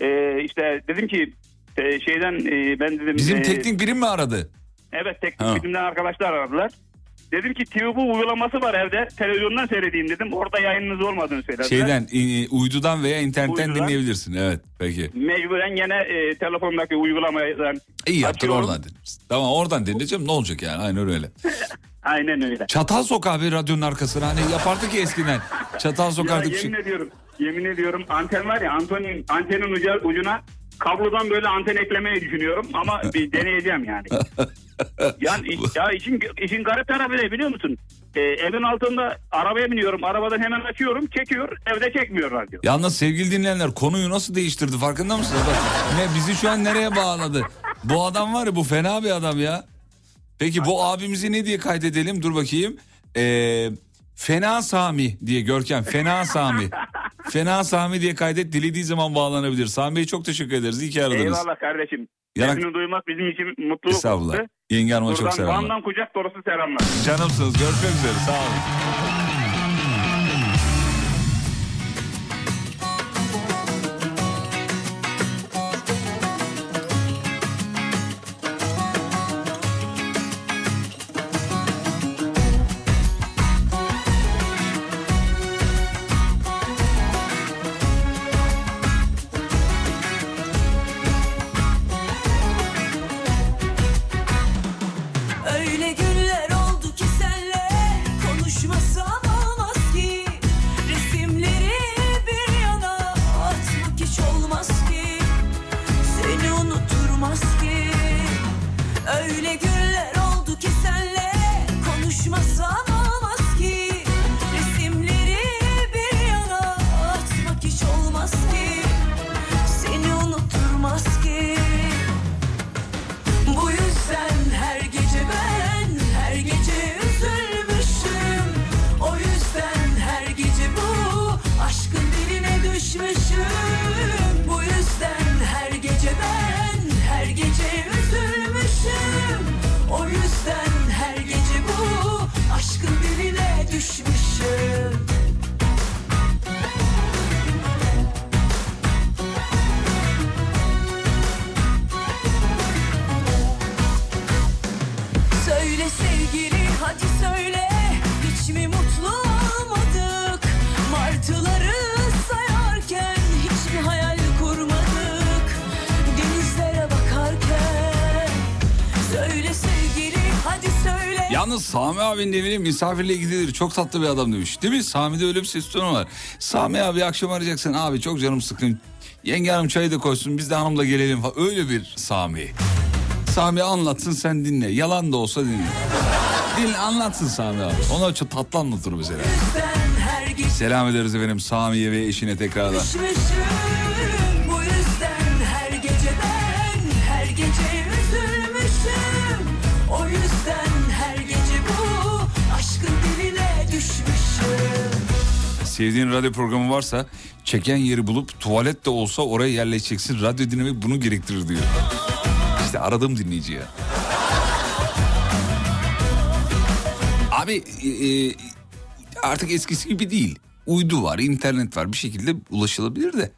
E, işte dedim ki e, şeyden e, ben dedim. Bizim e, teknik birim mi aradı? Evet teknik Ha. bilimden arkadaşlar aradılar. dedim ki TV uygulaması var evde. Televizyondan seyredeyim dedim. Orada yayınınız olmadığını söylediler. Şeyden e, uydudan veya internetten Uydudan. dinleyebilirsin. Evet peki. Mecburen gene e, telefondaki uygulamadan İyi yaptın oradan dinlersin. Tamam oradan dinleyeceğim ne olacak yani aynen öyle. Aynen öyle. Çatal sok abi radyonun arkasına hani yapardık ya eskiden. Çatal Ya sokardık bir şey. yemin ediyorum. Yemin ediyorum anten var ya antenin, antenin uca, ucuna kablodan böyle anten eklemeyi düşünüyorum ama bir deneyeceğim yani. yani ya işin, işin garip tarafı ne biliyor musun? Ee, evin altında arabaya biniyorum. Arabadan hemen açıyorum. Çekiyor. Evde çekmiyor radyo. Yalnız sevgili dinleyenler konuyu nasıl değiştirdi farkında mısınız? Bak, ne bizi şu an nereye bağladı? Bu adam var ya bu fena bir adam ya. Peki bu abimizi ne diye kaydedelim? Dur bakayım. Ee, Fena Sami diye Görkem. Fena Sami. Fena Sami diye kaydet dilediği zaman bağlanabilir. Sami Bey çok teşekkür ederiz. İyi ki aradınız. Eyvallah kardeşim. Yanak- Sesini duymak bizim için mutluluk. Estağfurullah. oldu. Yenge Hanım'a çok Buradan selamlar. Van'dan kucak dolusu selamlar. Canımsınız. Görüşmek üzere. Sağ olun. Sami abinin evine misafirle gidilir. Çok tatlı bir adam demiş. Değil mi? Sami'de öyle bir ses tonu var. Sami abi akşam arayacaksın. Abi çok canım sıkın. Yenge hanım çayı da koysun. Biz de hanımla gelelim falan. Öyle bir Sami. Sami anlatsın sen dinle. Yalan da olsa dinle. Dinle anlatsın Sami abi. Ona çok tatlı anlatır mesela. Selam ederiz efendim Sami'ye ve eşine tekrardan. düşmüşüm Sevdiğin radyo programı varsa çeken yeri bulup tuvalet de olsa oraya yerleşeceksin. Radyo dinlemek bunu gerektirir diyor. İşte aradığım dinleyici ya. Abi e, e, artık eskisi gibi değil. Uydu var, internet var bir şekilde ulaşılabilir de.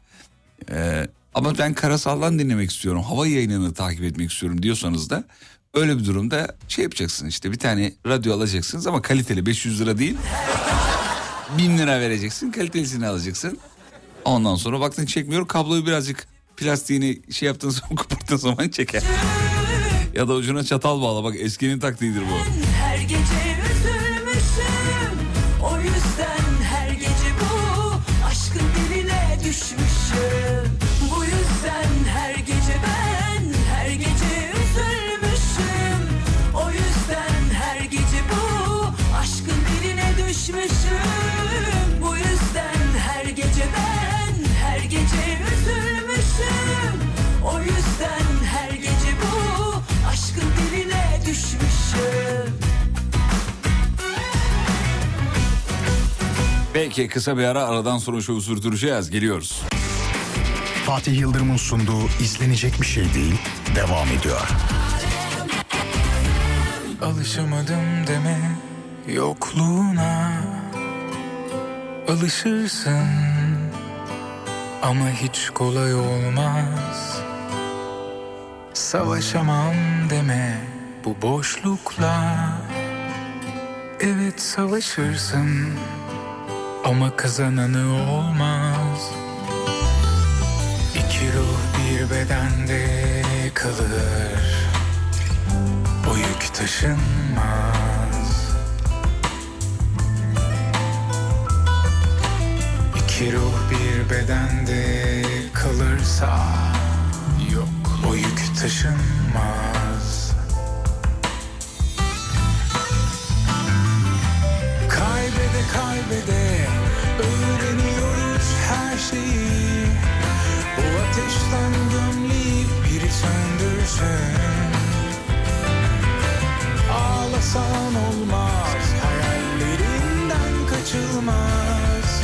E, ama ben karasaldan dinlemek istiyorum. Hava yayınını takip etmek istiyorum diyorsanız da öyle bir durumda şey yapacaksın işte bir tane radyo alacaksınız ama kaliteli 500 lira değil. 1000 lira vereceksin kalitelisini alacaksın. Ondan sonra baktın çekmiyor kabloyu birazcık plastiğini şey yaptığın zaman koparttığın zaman çeker. ya da ucuna çatal bağla bak eskinin taktiğidir bu. Her gece Peki kısa bir ara aradan sonra şovu sürdüreceğiz. Geliyoruz. Fatih Yıldırım'ın sunduğu izlenecek bir şey değil devam ediyor. Alışamadım deme yokluğuna. Alışırsın ama hiç kolay olmaz. Savaşamam deme bu boşlukla. Evet savaşırsın ama kazananı olmaz. İki ruh bir bedende kalır. O yük taşınmaz. İki ruh bir bedende kalırsa yok o yük taşınmaz. Kaybede öğreniyoruz her şeyi. O ateşten gömleği biri söndürsün. Ağlasan olmaz, hayallerinden kaçılmaz.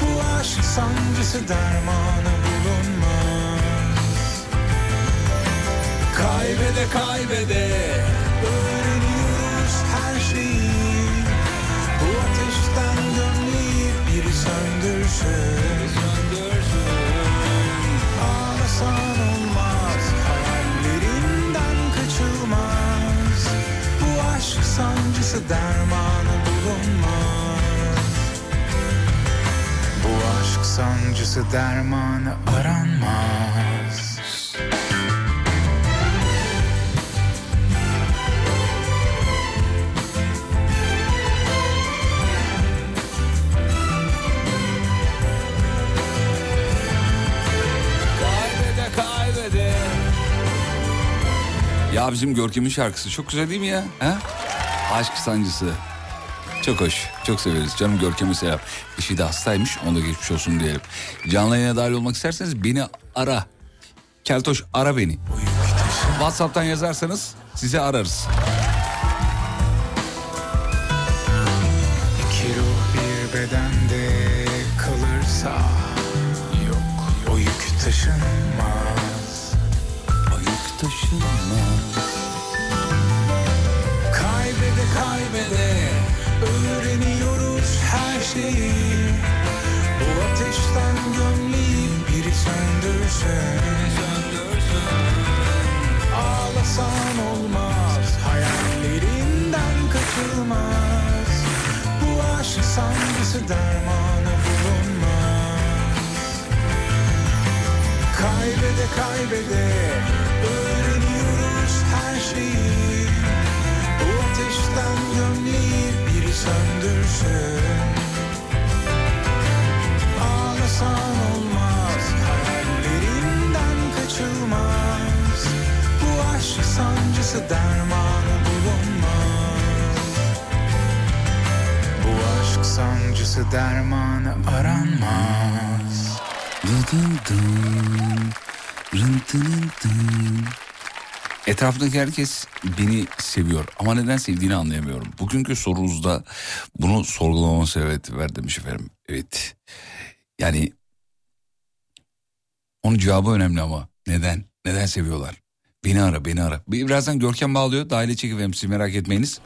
Bu aşk sancısı dermanı bulunmaz. Kaybede kaybede söndürsün. Ağlasan olmaz, hayallerinden kaçılmaz. Bu aşk sancısı dermanı bulunmaz. Bu aşk sancısı dermanı aranmaz. Ya bizim Görkem'in şarkısı çok güzel değil mi ya? Ha? Aşk sancısı. Çok hoş. Çok severiz. Canım Görkem'e selam. Eşi de hastaymış. Ona da geçmiş olsun diyelim. Canlı yayına dahil olmak isterseniz beni ara. Keltoş ara beni. WhatsApp'tan yazarsanız sizi ararız. Kaçılmaz. Bu aşk sancısı dermanı bulunmaz. Kaybede kaybede öğreniyoruz her şeyi. Bu ateşten gömleği biri söndürsün. Ağlasan olmaz, hayallerinden kaçılmaz. Bu aşk sancısı dermanı sancısı dermanı aranmaz. Dıdın dın, rın tının tın. Etrafındaki herkes beni seviyor ama neden sevdiğini anlayamıyorum. Bugünkü sorunuzda bunu sorgulamama sebep ver demiş efendim. Evet. Yani onun cevabı önemli ama neden? Neden seviyorlar? Beni ara, beni ara. Bir- Birazdan Görkem bağlıyor. Dahile çekivem siz merak etmeyiniz.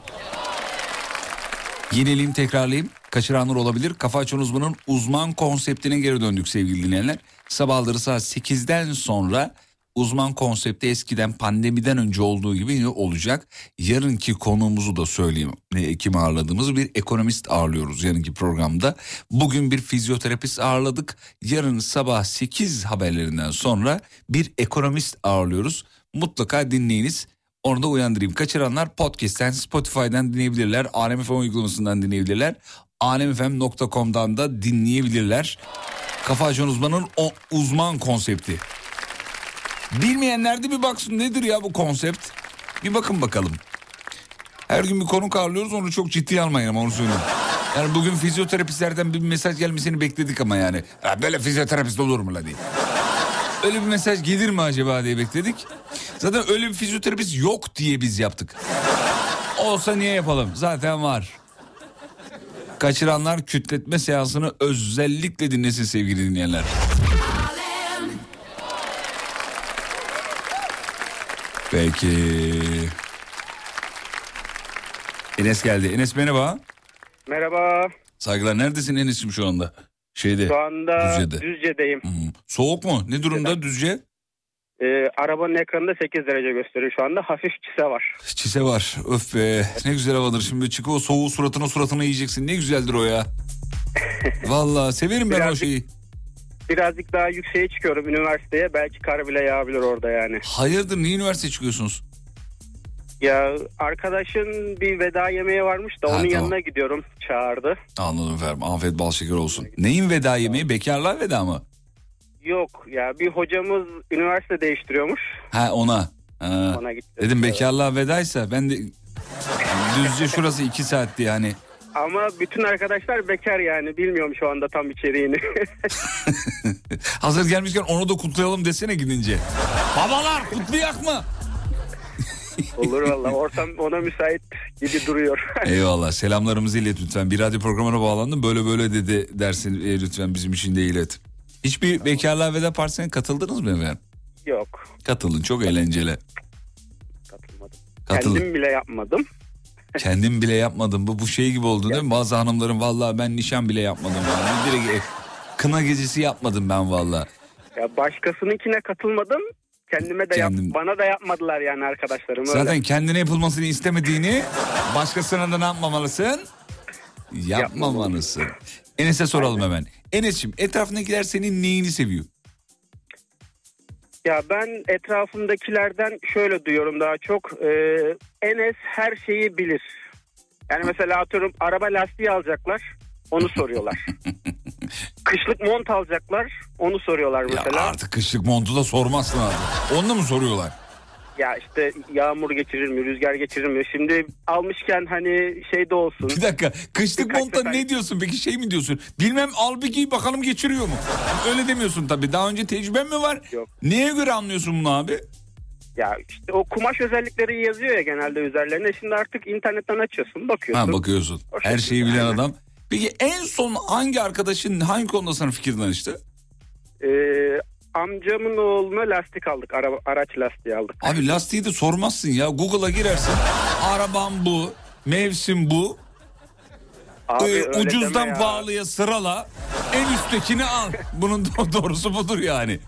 Yenileyim tekrarlayayım. Kaçıranlar olabilir. Kafa Açan Uzman'ın uzman konseptine geri döndük sevgili dinleyenler. Sabahları saat 8'den sonra uzman konsepti eskiden pandemiden önce olduğu gibi yine olacak. Yarınki konuğumuzu da söyleyeyim. Ne, kim ağırladığımız bir ekonomist ağırlıyoruz yarınki programda. Bugün bir fizyoterapist ağırladık. Yarın sabah 8 haberlerinden sonra bir ekonomist ağırlıyoruz. Mutlaka dinleyiniz. Onu da uyandırayım. Kaçıranlar podcast'ten, Spotify'dan dinleyebilirler. Alem FM uygulamasından dinleyebilirler. alemfm.com'dan da dinleyebilirler. Kafa Açan Uzman'ın o uzman konsepti. Bilmeyenler de bir baksın nedir ya bu konsept? Bir bakın bakalım. Her gün bir konuk ağırlıyoruz onu çok ciddiye almayın ama onu söyleyeyim. Yani bugün fizyoterapistlerden bir mesaj gelmesini bekledik ama yani. Ya böyle fizyoterapist olur mu la diye. Öyle bir mesaj gelir mi acaba diye bekledik. Zaten öyle bir fizyoterapist yok diye biz yaptık. Olsa niye yapalım? Zaten var. Kaçıranlar kütletme seansını özellikle dinlesin sevgili dinleyenler. Peki. Enes geldi. Enes merhaba. Merhaba. Saygılar. Neredesin Enes'im şu anda? Şeyde. Şu anda Düzce'de. Düzce'deyim. Soğuk mu? Ne durumda Düzce? Ee, arabanın ekranında 8 derece gösteriyor şu anda. Hafif çise var. Çise var. Öf be. Ne güzel havadır. Şimdi çıkıp o soğuğu suratına suratına yiyeceksin. Ne güzeldir o ya. Vallahi severim ben o Birazcık- şeyi. Birazcık daha yükseğe çıkıyorum üniversiteye. Belki kar bile yağabilir orada yani. Hayırdır niye üniversiteye çıkıyorsunuz? Ya arkadaşın bir veda yemeği varmış da Ha, onun tamam. yanına gidiyorum. Çağırdı. Anladım efendim. Afiyet bal şeker olsun. Neyin veda yemeği? Bekarlığa veda mı? Yok ya bir hocamız üniversite değiştiriyormuş. Ha ona. Ha. Ona gitti. Dedim bekarlığa vedaysa ben de düzce şurası iki saatti yani. Ama bütün arkadaşlar bekar yani. Bilmiyorum şu anda tam içeriğini. Hazır gelmişken onu da kutlayalım desene gidince. Babalar kutlayak mı? Olur valla. Ortam ona müsait gibi duruyor. Eyvallah selamlarımızı ilet lütfen. Bir radyo programına bağlandım böyle böyle dedi dersin e, lütfen bizim için de ilet. Hiçbir bekarlığa veda partisine katıldınız mı efendim? Yok. Katılın çok eğlenceli. Katılın. Kendim bile yapmadım. Kendim bile yapmadım. Bu bu şey gibi oldu değil mi? Bazı hanımların vallahi ben nişan bile yapmadım. Yani. Direkt e, kına gecesi yapmadım ben vallahi. Ya başkasınınkine katılmadım. Kendime de yap, Kendim- bana da yapmadılar yani arkadaşlarım. öyle. Zaten kendine yapılmasını istemediğini başkasına da ne yapmamalısın? Yapmamalısın. Enes'e soralım hemen. Enes'ciğim etrafındakiler senin neyini seviyor? Ya ben etrafımdakilerden şöyle duyuyorum daha çok. Ee, Enes her şeyi bilir. Yani mesela atıyorum araba lastiği alacaklar. Onu soruyorlar. Kışlık mont alacaklar. Onu soruyorlar mesela. Ya artık kışlık montu da sormazsın artık. Onu da mı soruyorlar? Ya işte yağmur geçirir mi, rüzgar geçirir mi? Şimdi almışken hani şey de olsun. Bir dakika kışlık monta ne diyorsun peki şey mi diyorsun? Bilmem al bir giy bakalım geçiriyor mu? Öyle demiyorsun tabii. Daha önce tecrüben mi var? Yok. Neye göre anlıyorsun bunu abi? Ya işte o kumaş özellikleri yazıyor ya genelde üzerlerine. Şimdi artık internetten açıyorsun, bakıyorsun. Ha bakıyorsun. O Her şeyi bilen aynen. adam. Peki en son hangi arkadaşın hangi konuda sana fikir danıştı? Ee, amcamın oğluna lastik aldık. Araba, araç lastiği aldık. Abi lastiği de sormazsın ya. Google'a girersin. Arabam bu. Mevsim bu. Abi Ee, ucuzdan pahalıya sırala. En üsttekini al. Bunun do- doğrusu budur yani.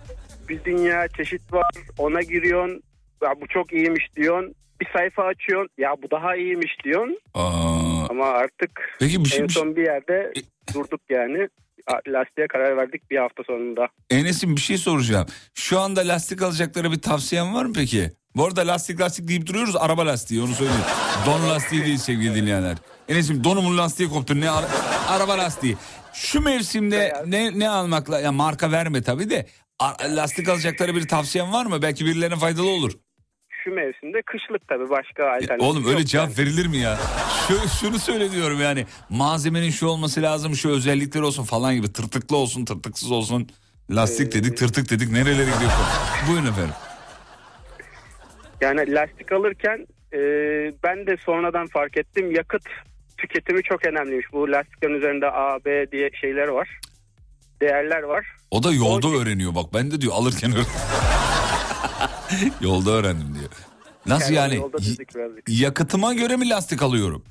Bir dünya çeşit var. Ona giriyorsun. Ya bu çok iyiymiş diyorsun. Bir sayfa açıyorsun. Ya bu daha iyiymiş diyorsun. Aa, Ama artık Peki bir şey- en bir şey- son bir yerde durduk yani. Lastiğe karar verdik bir hafta sonunda. Enes'im bir şey soracağım. Şu anda lastik alacaklara bir tavsiyen var mı peki? Bu arada lastik lastik deyip duruyoruz araba lastiği onu söyleyeyim. Don lastiği değil sevgili dinleyenler. Enes'im donumun lastiği koptu ne ara- araba lastiği. Şu mevsimde ne ne almakla ya marka verme tabii de a- lastik alacaklara bir tavsiyen var mı? Belki birilerine faydalı olur. Şu mevsimde kışlık tabii başka alternatif Oğlum öyle yok cevap verilir mi ya? Şu, şunu söyle diyorum yani. Malzemenin şu olması lazım, şu özellikleri olsun falan gibi. Tırtıklı olsun, tırtıksız olsun. Lastik dedik, tırtık dedik. Nerelere gidiyor? Buyurun efendim. Yani lastik alırken e, ben de sonradan fark ettim yakıt tüketimi çok önemliymiş. Bu lastiklerin üzerinde A, B diye şeyler var. Değerler var. O da yolda öğreniyor bak. Ben de diyor alırken öğren- yolda öğrendim diyor. Nasıl Yani yani? Yakıtıma göre mi lastik alıyorum?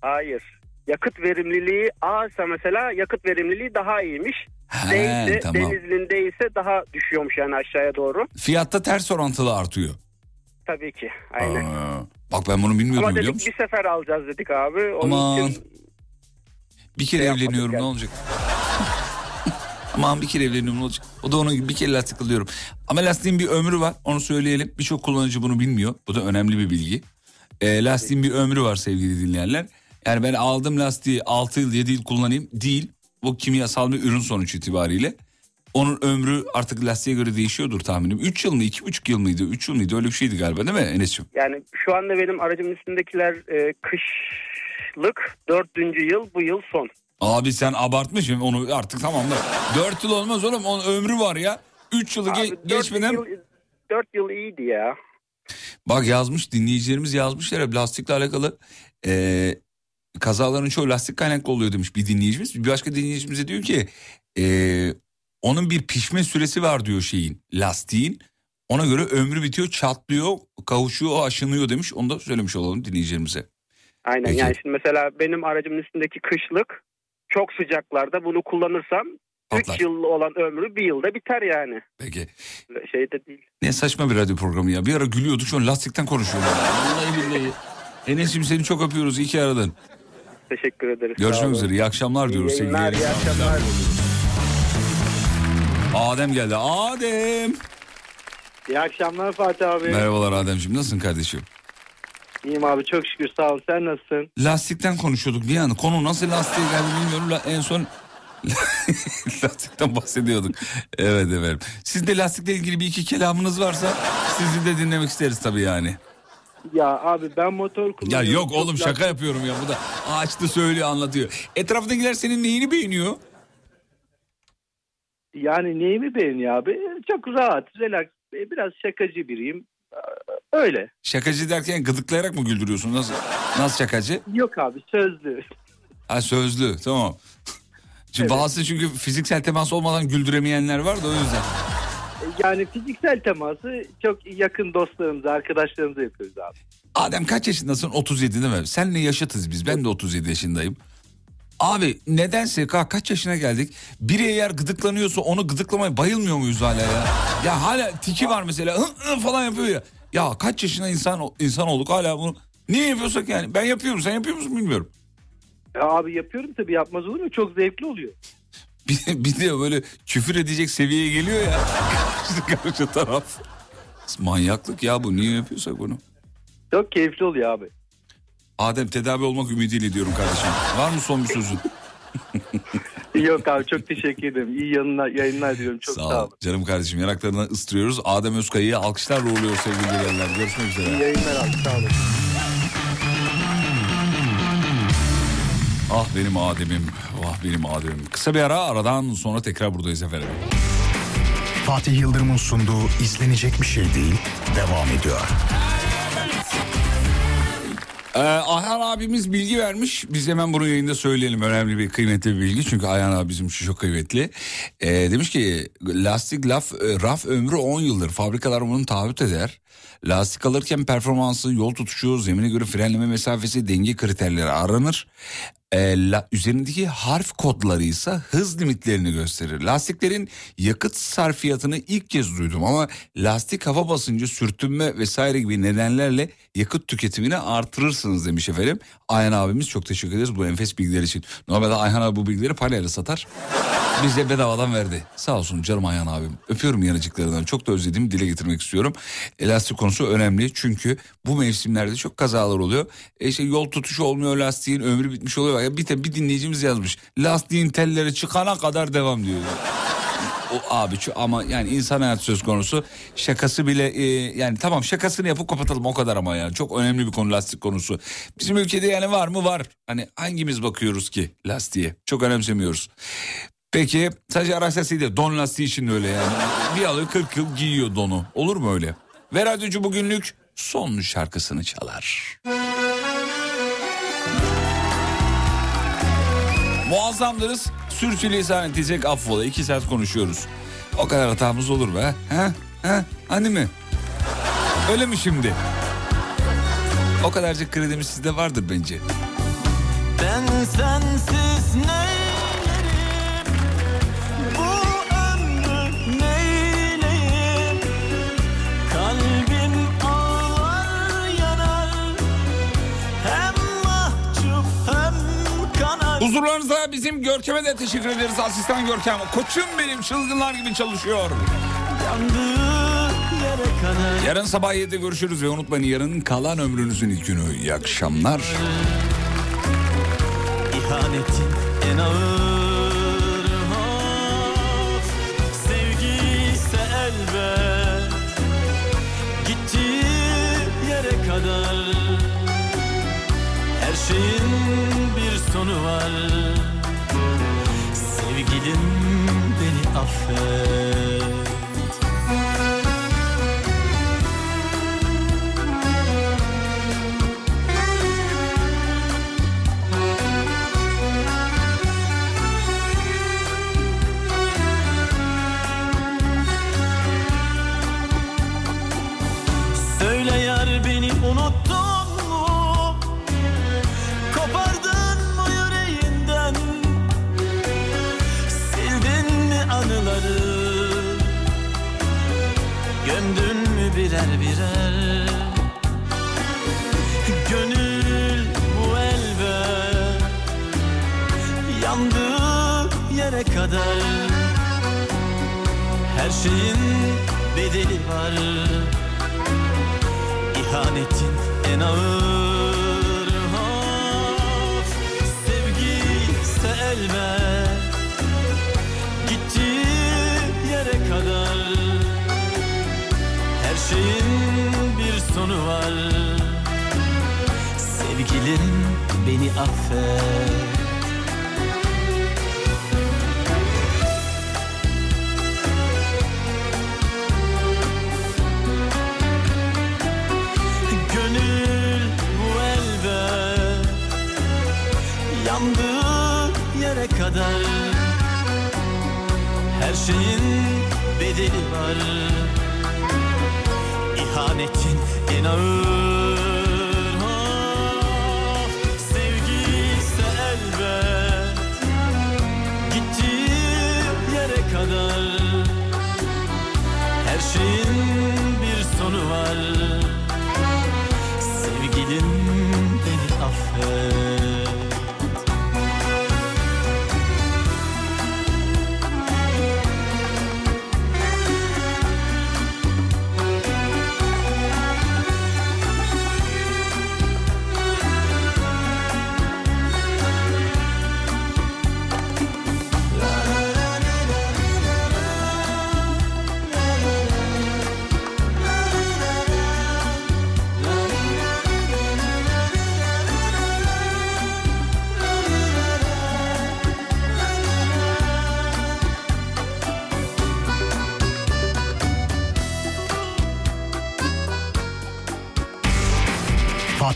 Hayır. Yakıt verimliliği A ise mesela yakıt verimliliği daha iyiymiş. He, D ise tamam. Denizli'nde ise daha düşüyormuş yani aşağıya doğru. Fiyatta ters orantılı artıyor. Tabii ki. Aynen. Aa, bak ben bunu bilmiyordum Ama biliyor dedik musun? bir sefer alacağız dedik abi. Onun Aman. için Bir kere şey evleniyorum ne olacak? Aman bir kere evleniyorum ne olacak? O da onu bir kere lastik alıyorum. Ama lastiğin bir ömrü var onu söyleyelim. Birçok kullanıcı bunu bilmiyor. Bu da önemli bir bilgi. Ee, lastiğin bir ömrü var sevgili dinleyenler. Yani ben aldım lastiği 6 yıl 7 yıl kullanayım değil. Bu kimyasal bir ürün sonuç itibariyle. Onun ömrü artık lastiğe göre değişiyordur tahminim. 3 yıl mı 2,5 yıl mıydı 3 yıl mıydı öyle bir şeydi galiba değil mi Enes'ciğim? yani şu anda benim aracımın üstündekiler e, kışlık dördüncü yıl bu yıl son. Abi sen abartmışsın onu artık tamam da. 4 yıl olmaz oğlum onun ömrü var ya. 3 yılı ge- geçmeden... Yıl, dört yıl iyiydi ya. Bak yazmış dinleyicilerimiz yazmışlar hep lastikle alakalı. Ee, kazaların çoğu lastik kaynaklı oluyor demiş bir dinleyicimiz. Bir başka dinleyicimiz de diyor ki ee, onun bir pişme süresi var diyor şeyin lastiğin. Ona göre ömrü bitiyor çatlıyor kavuşuyor aşınıyor demiş. Onu da söylemiş olalım dinleyicilerimize. Aynen Peki. yani şimdi mesela benim aracımın üstündeki kışlık çok sıcaklarda bunu kullanırsam Patlar. 3 yıl olan ömrü bir yılda biter yani. Peki. Şey de değil. Ne saçma bir radyo programı ya. Bir ara gülüyorduk şu an lastikten konuşuyorlar. Vallahi billahi. Enes'cim seni çok öpüyoruz. İyi ki aradın. Teşekkür ederiz. Görüşmek üzere. İyi akşamlar diyoruz. İyi sevgili yayınlar, iyi akşamlar. Adem geldi. Adem. İyi akşamlar Fatih abi. Merhabalar Ademciğim. Nasılsın kardeşim? İyiyim abi çok şükür sağ ol. Sen nasılsın? Lastikten konuşuyorduk bir an. Konu nasıl lastiğe geldi bilmiyorum. La- En son lastikten bahsediyorduk. Evet evet. Sizde lastikle ilgili bir iki kelamınız varsa sizi de dinlemek isteriz tabii yani. Ya abi ben motor Ya kullanıyorum. yok Çok oğlum lastik- şaka yapıyorum ya. Bu da açtı söylüyor anlatıyor. Etrafındakiler senin neyini beğeniyor? Yani neyimi beğeniyor abi? Çok rahat, relax. e, Biraz şakacı biriyim. Öyle. Şakacı derken gıdıklayarak mı güldürüyorsun? Nasıl nasıl şakacı? Yok abi sözlü. Ha sözlü tamam. Çünkü bazı çünkü fiziksel temas olmadan güldüremeyenler var da o yüzden. Yani fiziksel teması çok yakın dostlarımıza, arkadaşlarımıza yapıyoruz abi. Adem kaç yaşındasın? 37 değil mi? Senle yaşatız biz. Ben de 37 yaşındayım. Abi nedense ka- kaç yaşına geldik? Biri eğer gıdıklanıyorsa onu gıdıklamaya bayılmıyor muyuz hala ya? Ya hala tiki var mesela hı hı falan yapıyor ya. Ya kaç yaşında insan insan olduk hala bunu niye yapıyorsak yani? Ben yapıyorum sen yapıyor musun bilmiyorum. Ya abi yapıyorum tabii yapmaz olur mu? Çok zevkli oluyor. Bir bir de böyle küfür edecek seviyeye geliyor ya. Karşı karşı taraf. Manyaklık ya bu niye yapıyorsak bunu? Çok keyifli oluyor abi. Adem tedavi olmak ümidiyle diyorum kardeşim. Var mı son bir sözün? Yok abi çok teşekkür ederim. İyi yanına, yayınlar diliyorum. Çok sağ, Sağ ol. olun. Canım kardeşim yanaklarından ıstırıyoruz. Adem Özkaya'yı alkışlarla uğurluyor sevgili dinleyenler. Görüşmek İyi üzere. yayınlar abi sağ olun. Ah benim Adem'im. Ah benim Adem'im. Kısa bir ara aradan sonra tekrar buradayız efendim. Fatih Yıldırım'ın sunduğu izlenecek bir şey değil devam ediyor. Ee, Ayhan abimiz bilgi vermiş. Biz hemen bunu yayında söyleyelim. Önemli bir kıymetli bir bilgi. Çünkü Ayhan abi bizim için çok kıymetli. Ee, demiş ki lastik laf, e, raf ömrü 10 yıldır. Fabrikalar bunu taahhüt eder. Lastik alırken performansı, yol tutuşu, zemine göre frenleme mesafesi, denge kriterleri aranır. Ee, la- üzerindeki harf kodları ise hız limitlerini gösterir. Lastiklerin yakıt sarfiyatını ilk kez duydum ama lastik hava basıncı, sürtünme vesaire gibi nedenlerle yakıt tüketimini artırırsınız demiş efendim. Ayhan abimiz çok teşekkür ederiz bu enfes bilgiler için. Normalde Ayhan abi bu bilgileri parayla satar. Bize bedavadan verdi. Sağ olsun canım Ayhan abim. Öpüyorum yanıcıklarından. Çok da özlediğimi dile getirmek istiyorum. Elastik konusu önemli çünkü bu mevsimlerde çok kazalar oluyor. E işte yol tutuşu olmuyor lastiğin ömrü bitmiş oluyor. Ya bir, de bir dinleyicimiz yazmış. Lastiğin telleri çıkana kadar devam diyor. O abi şu ama yani insan hayatı söz konusu şakası bile e, yani tamam şakasını yapıp kapatalım o kadar ama yani çok önemli bir konu lastik konusu. Bizim ülkede yani var mı var hani hangimiz bakıyoruz ki lastiğe çok önemsemiyoruz. Peki sadece araç lastiği değil don lastiği için de öyle yani bir alıyor 40 yıl giyiyor donu olur mu öyle? Ve radyocu bugünlük son şarkısını çalar. Muazzamdınız. Sürçülisan edecek affola. İki saat konuşuyoruz. O kadar hatamız olur be. Ha? Ha? Hani mi? Öyle mi şimdi? O kadarcık kredimiz sizde vardır bence. Ben sensiz neylerim kanar Huzurlarınızda bizim Görkem'e de teşekkür ederiz. Asistan Görkem. Koçum benim çılgınlar gibi çalışıyor. Yarın sabah 7'de görüşürüz ve unutmayın yarın kalan ömrünüzün ilk günü. İyi akşamlar. İhanetin en ağır of Sevgi ise elbet Gittiği yere kadar Her şeyin var. Sevgilim beni affet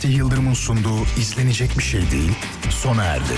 Fatih Yıldırım'ın sunduğu izlenecek bir şey değil sona erdi.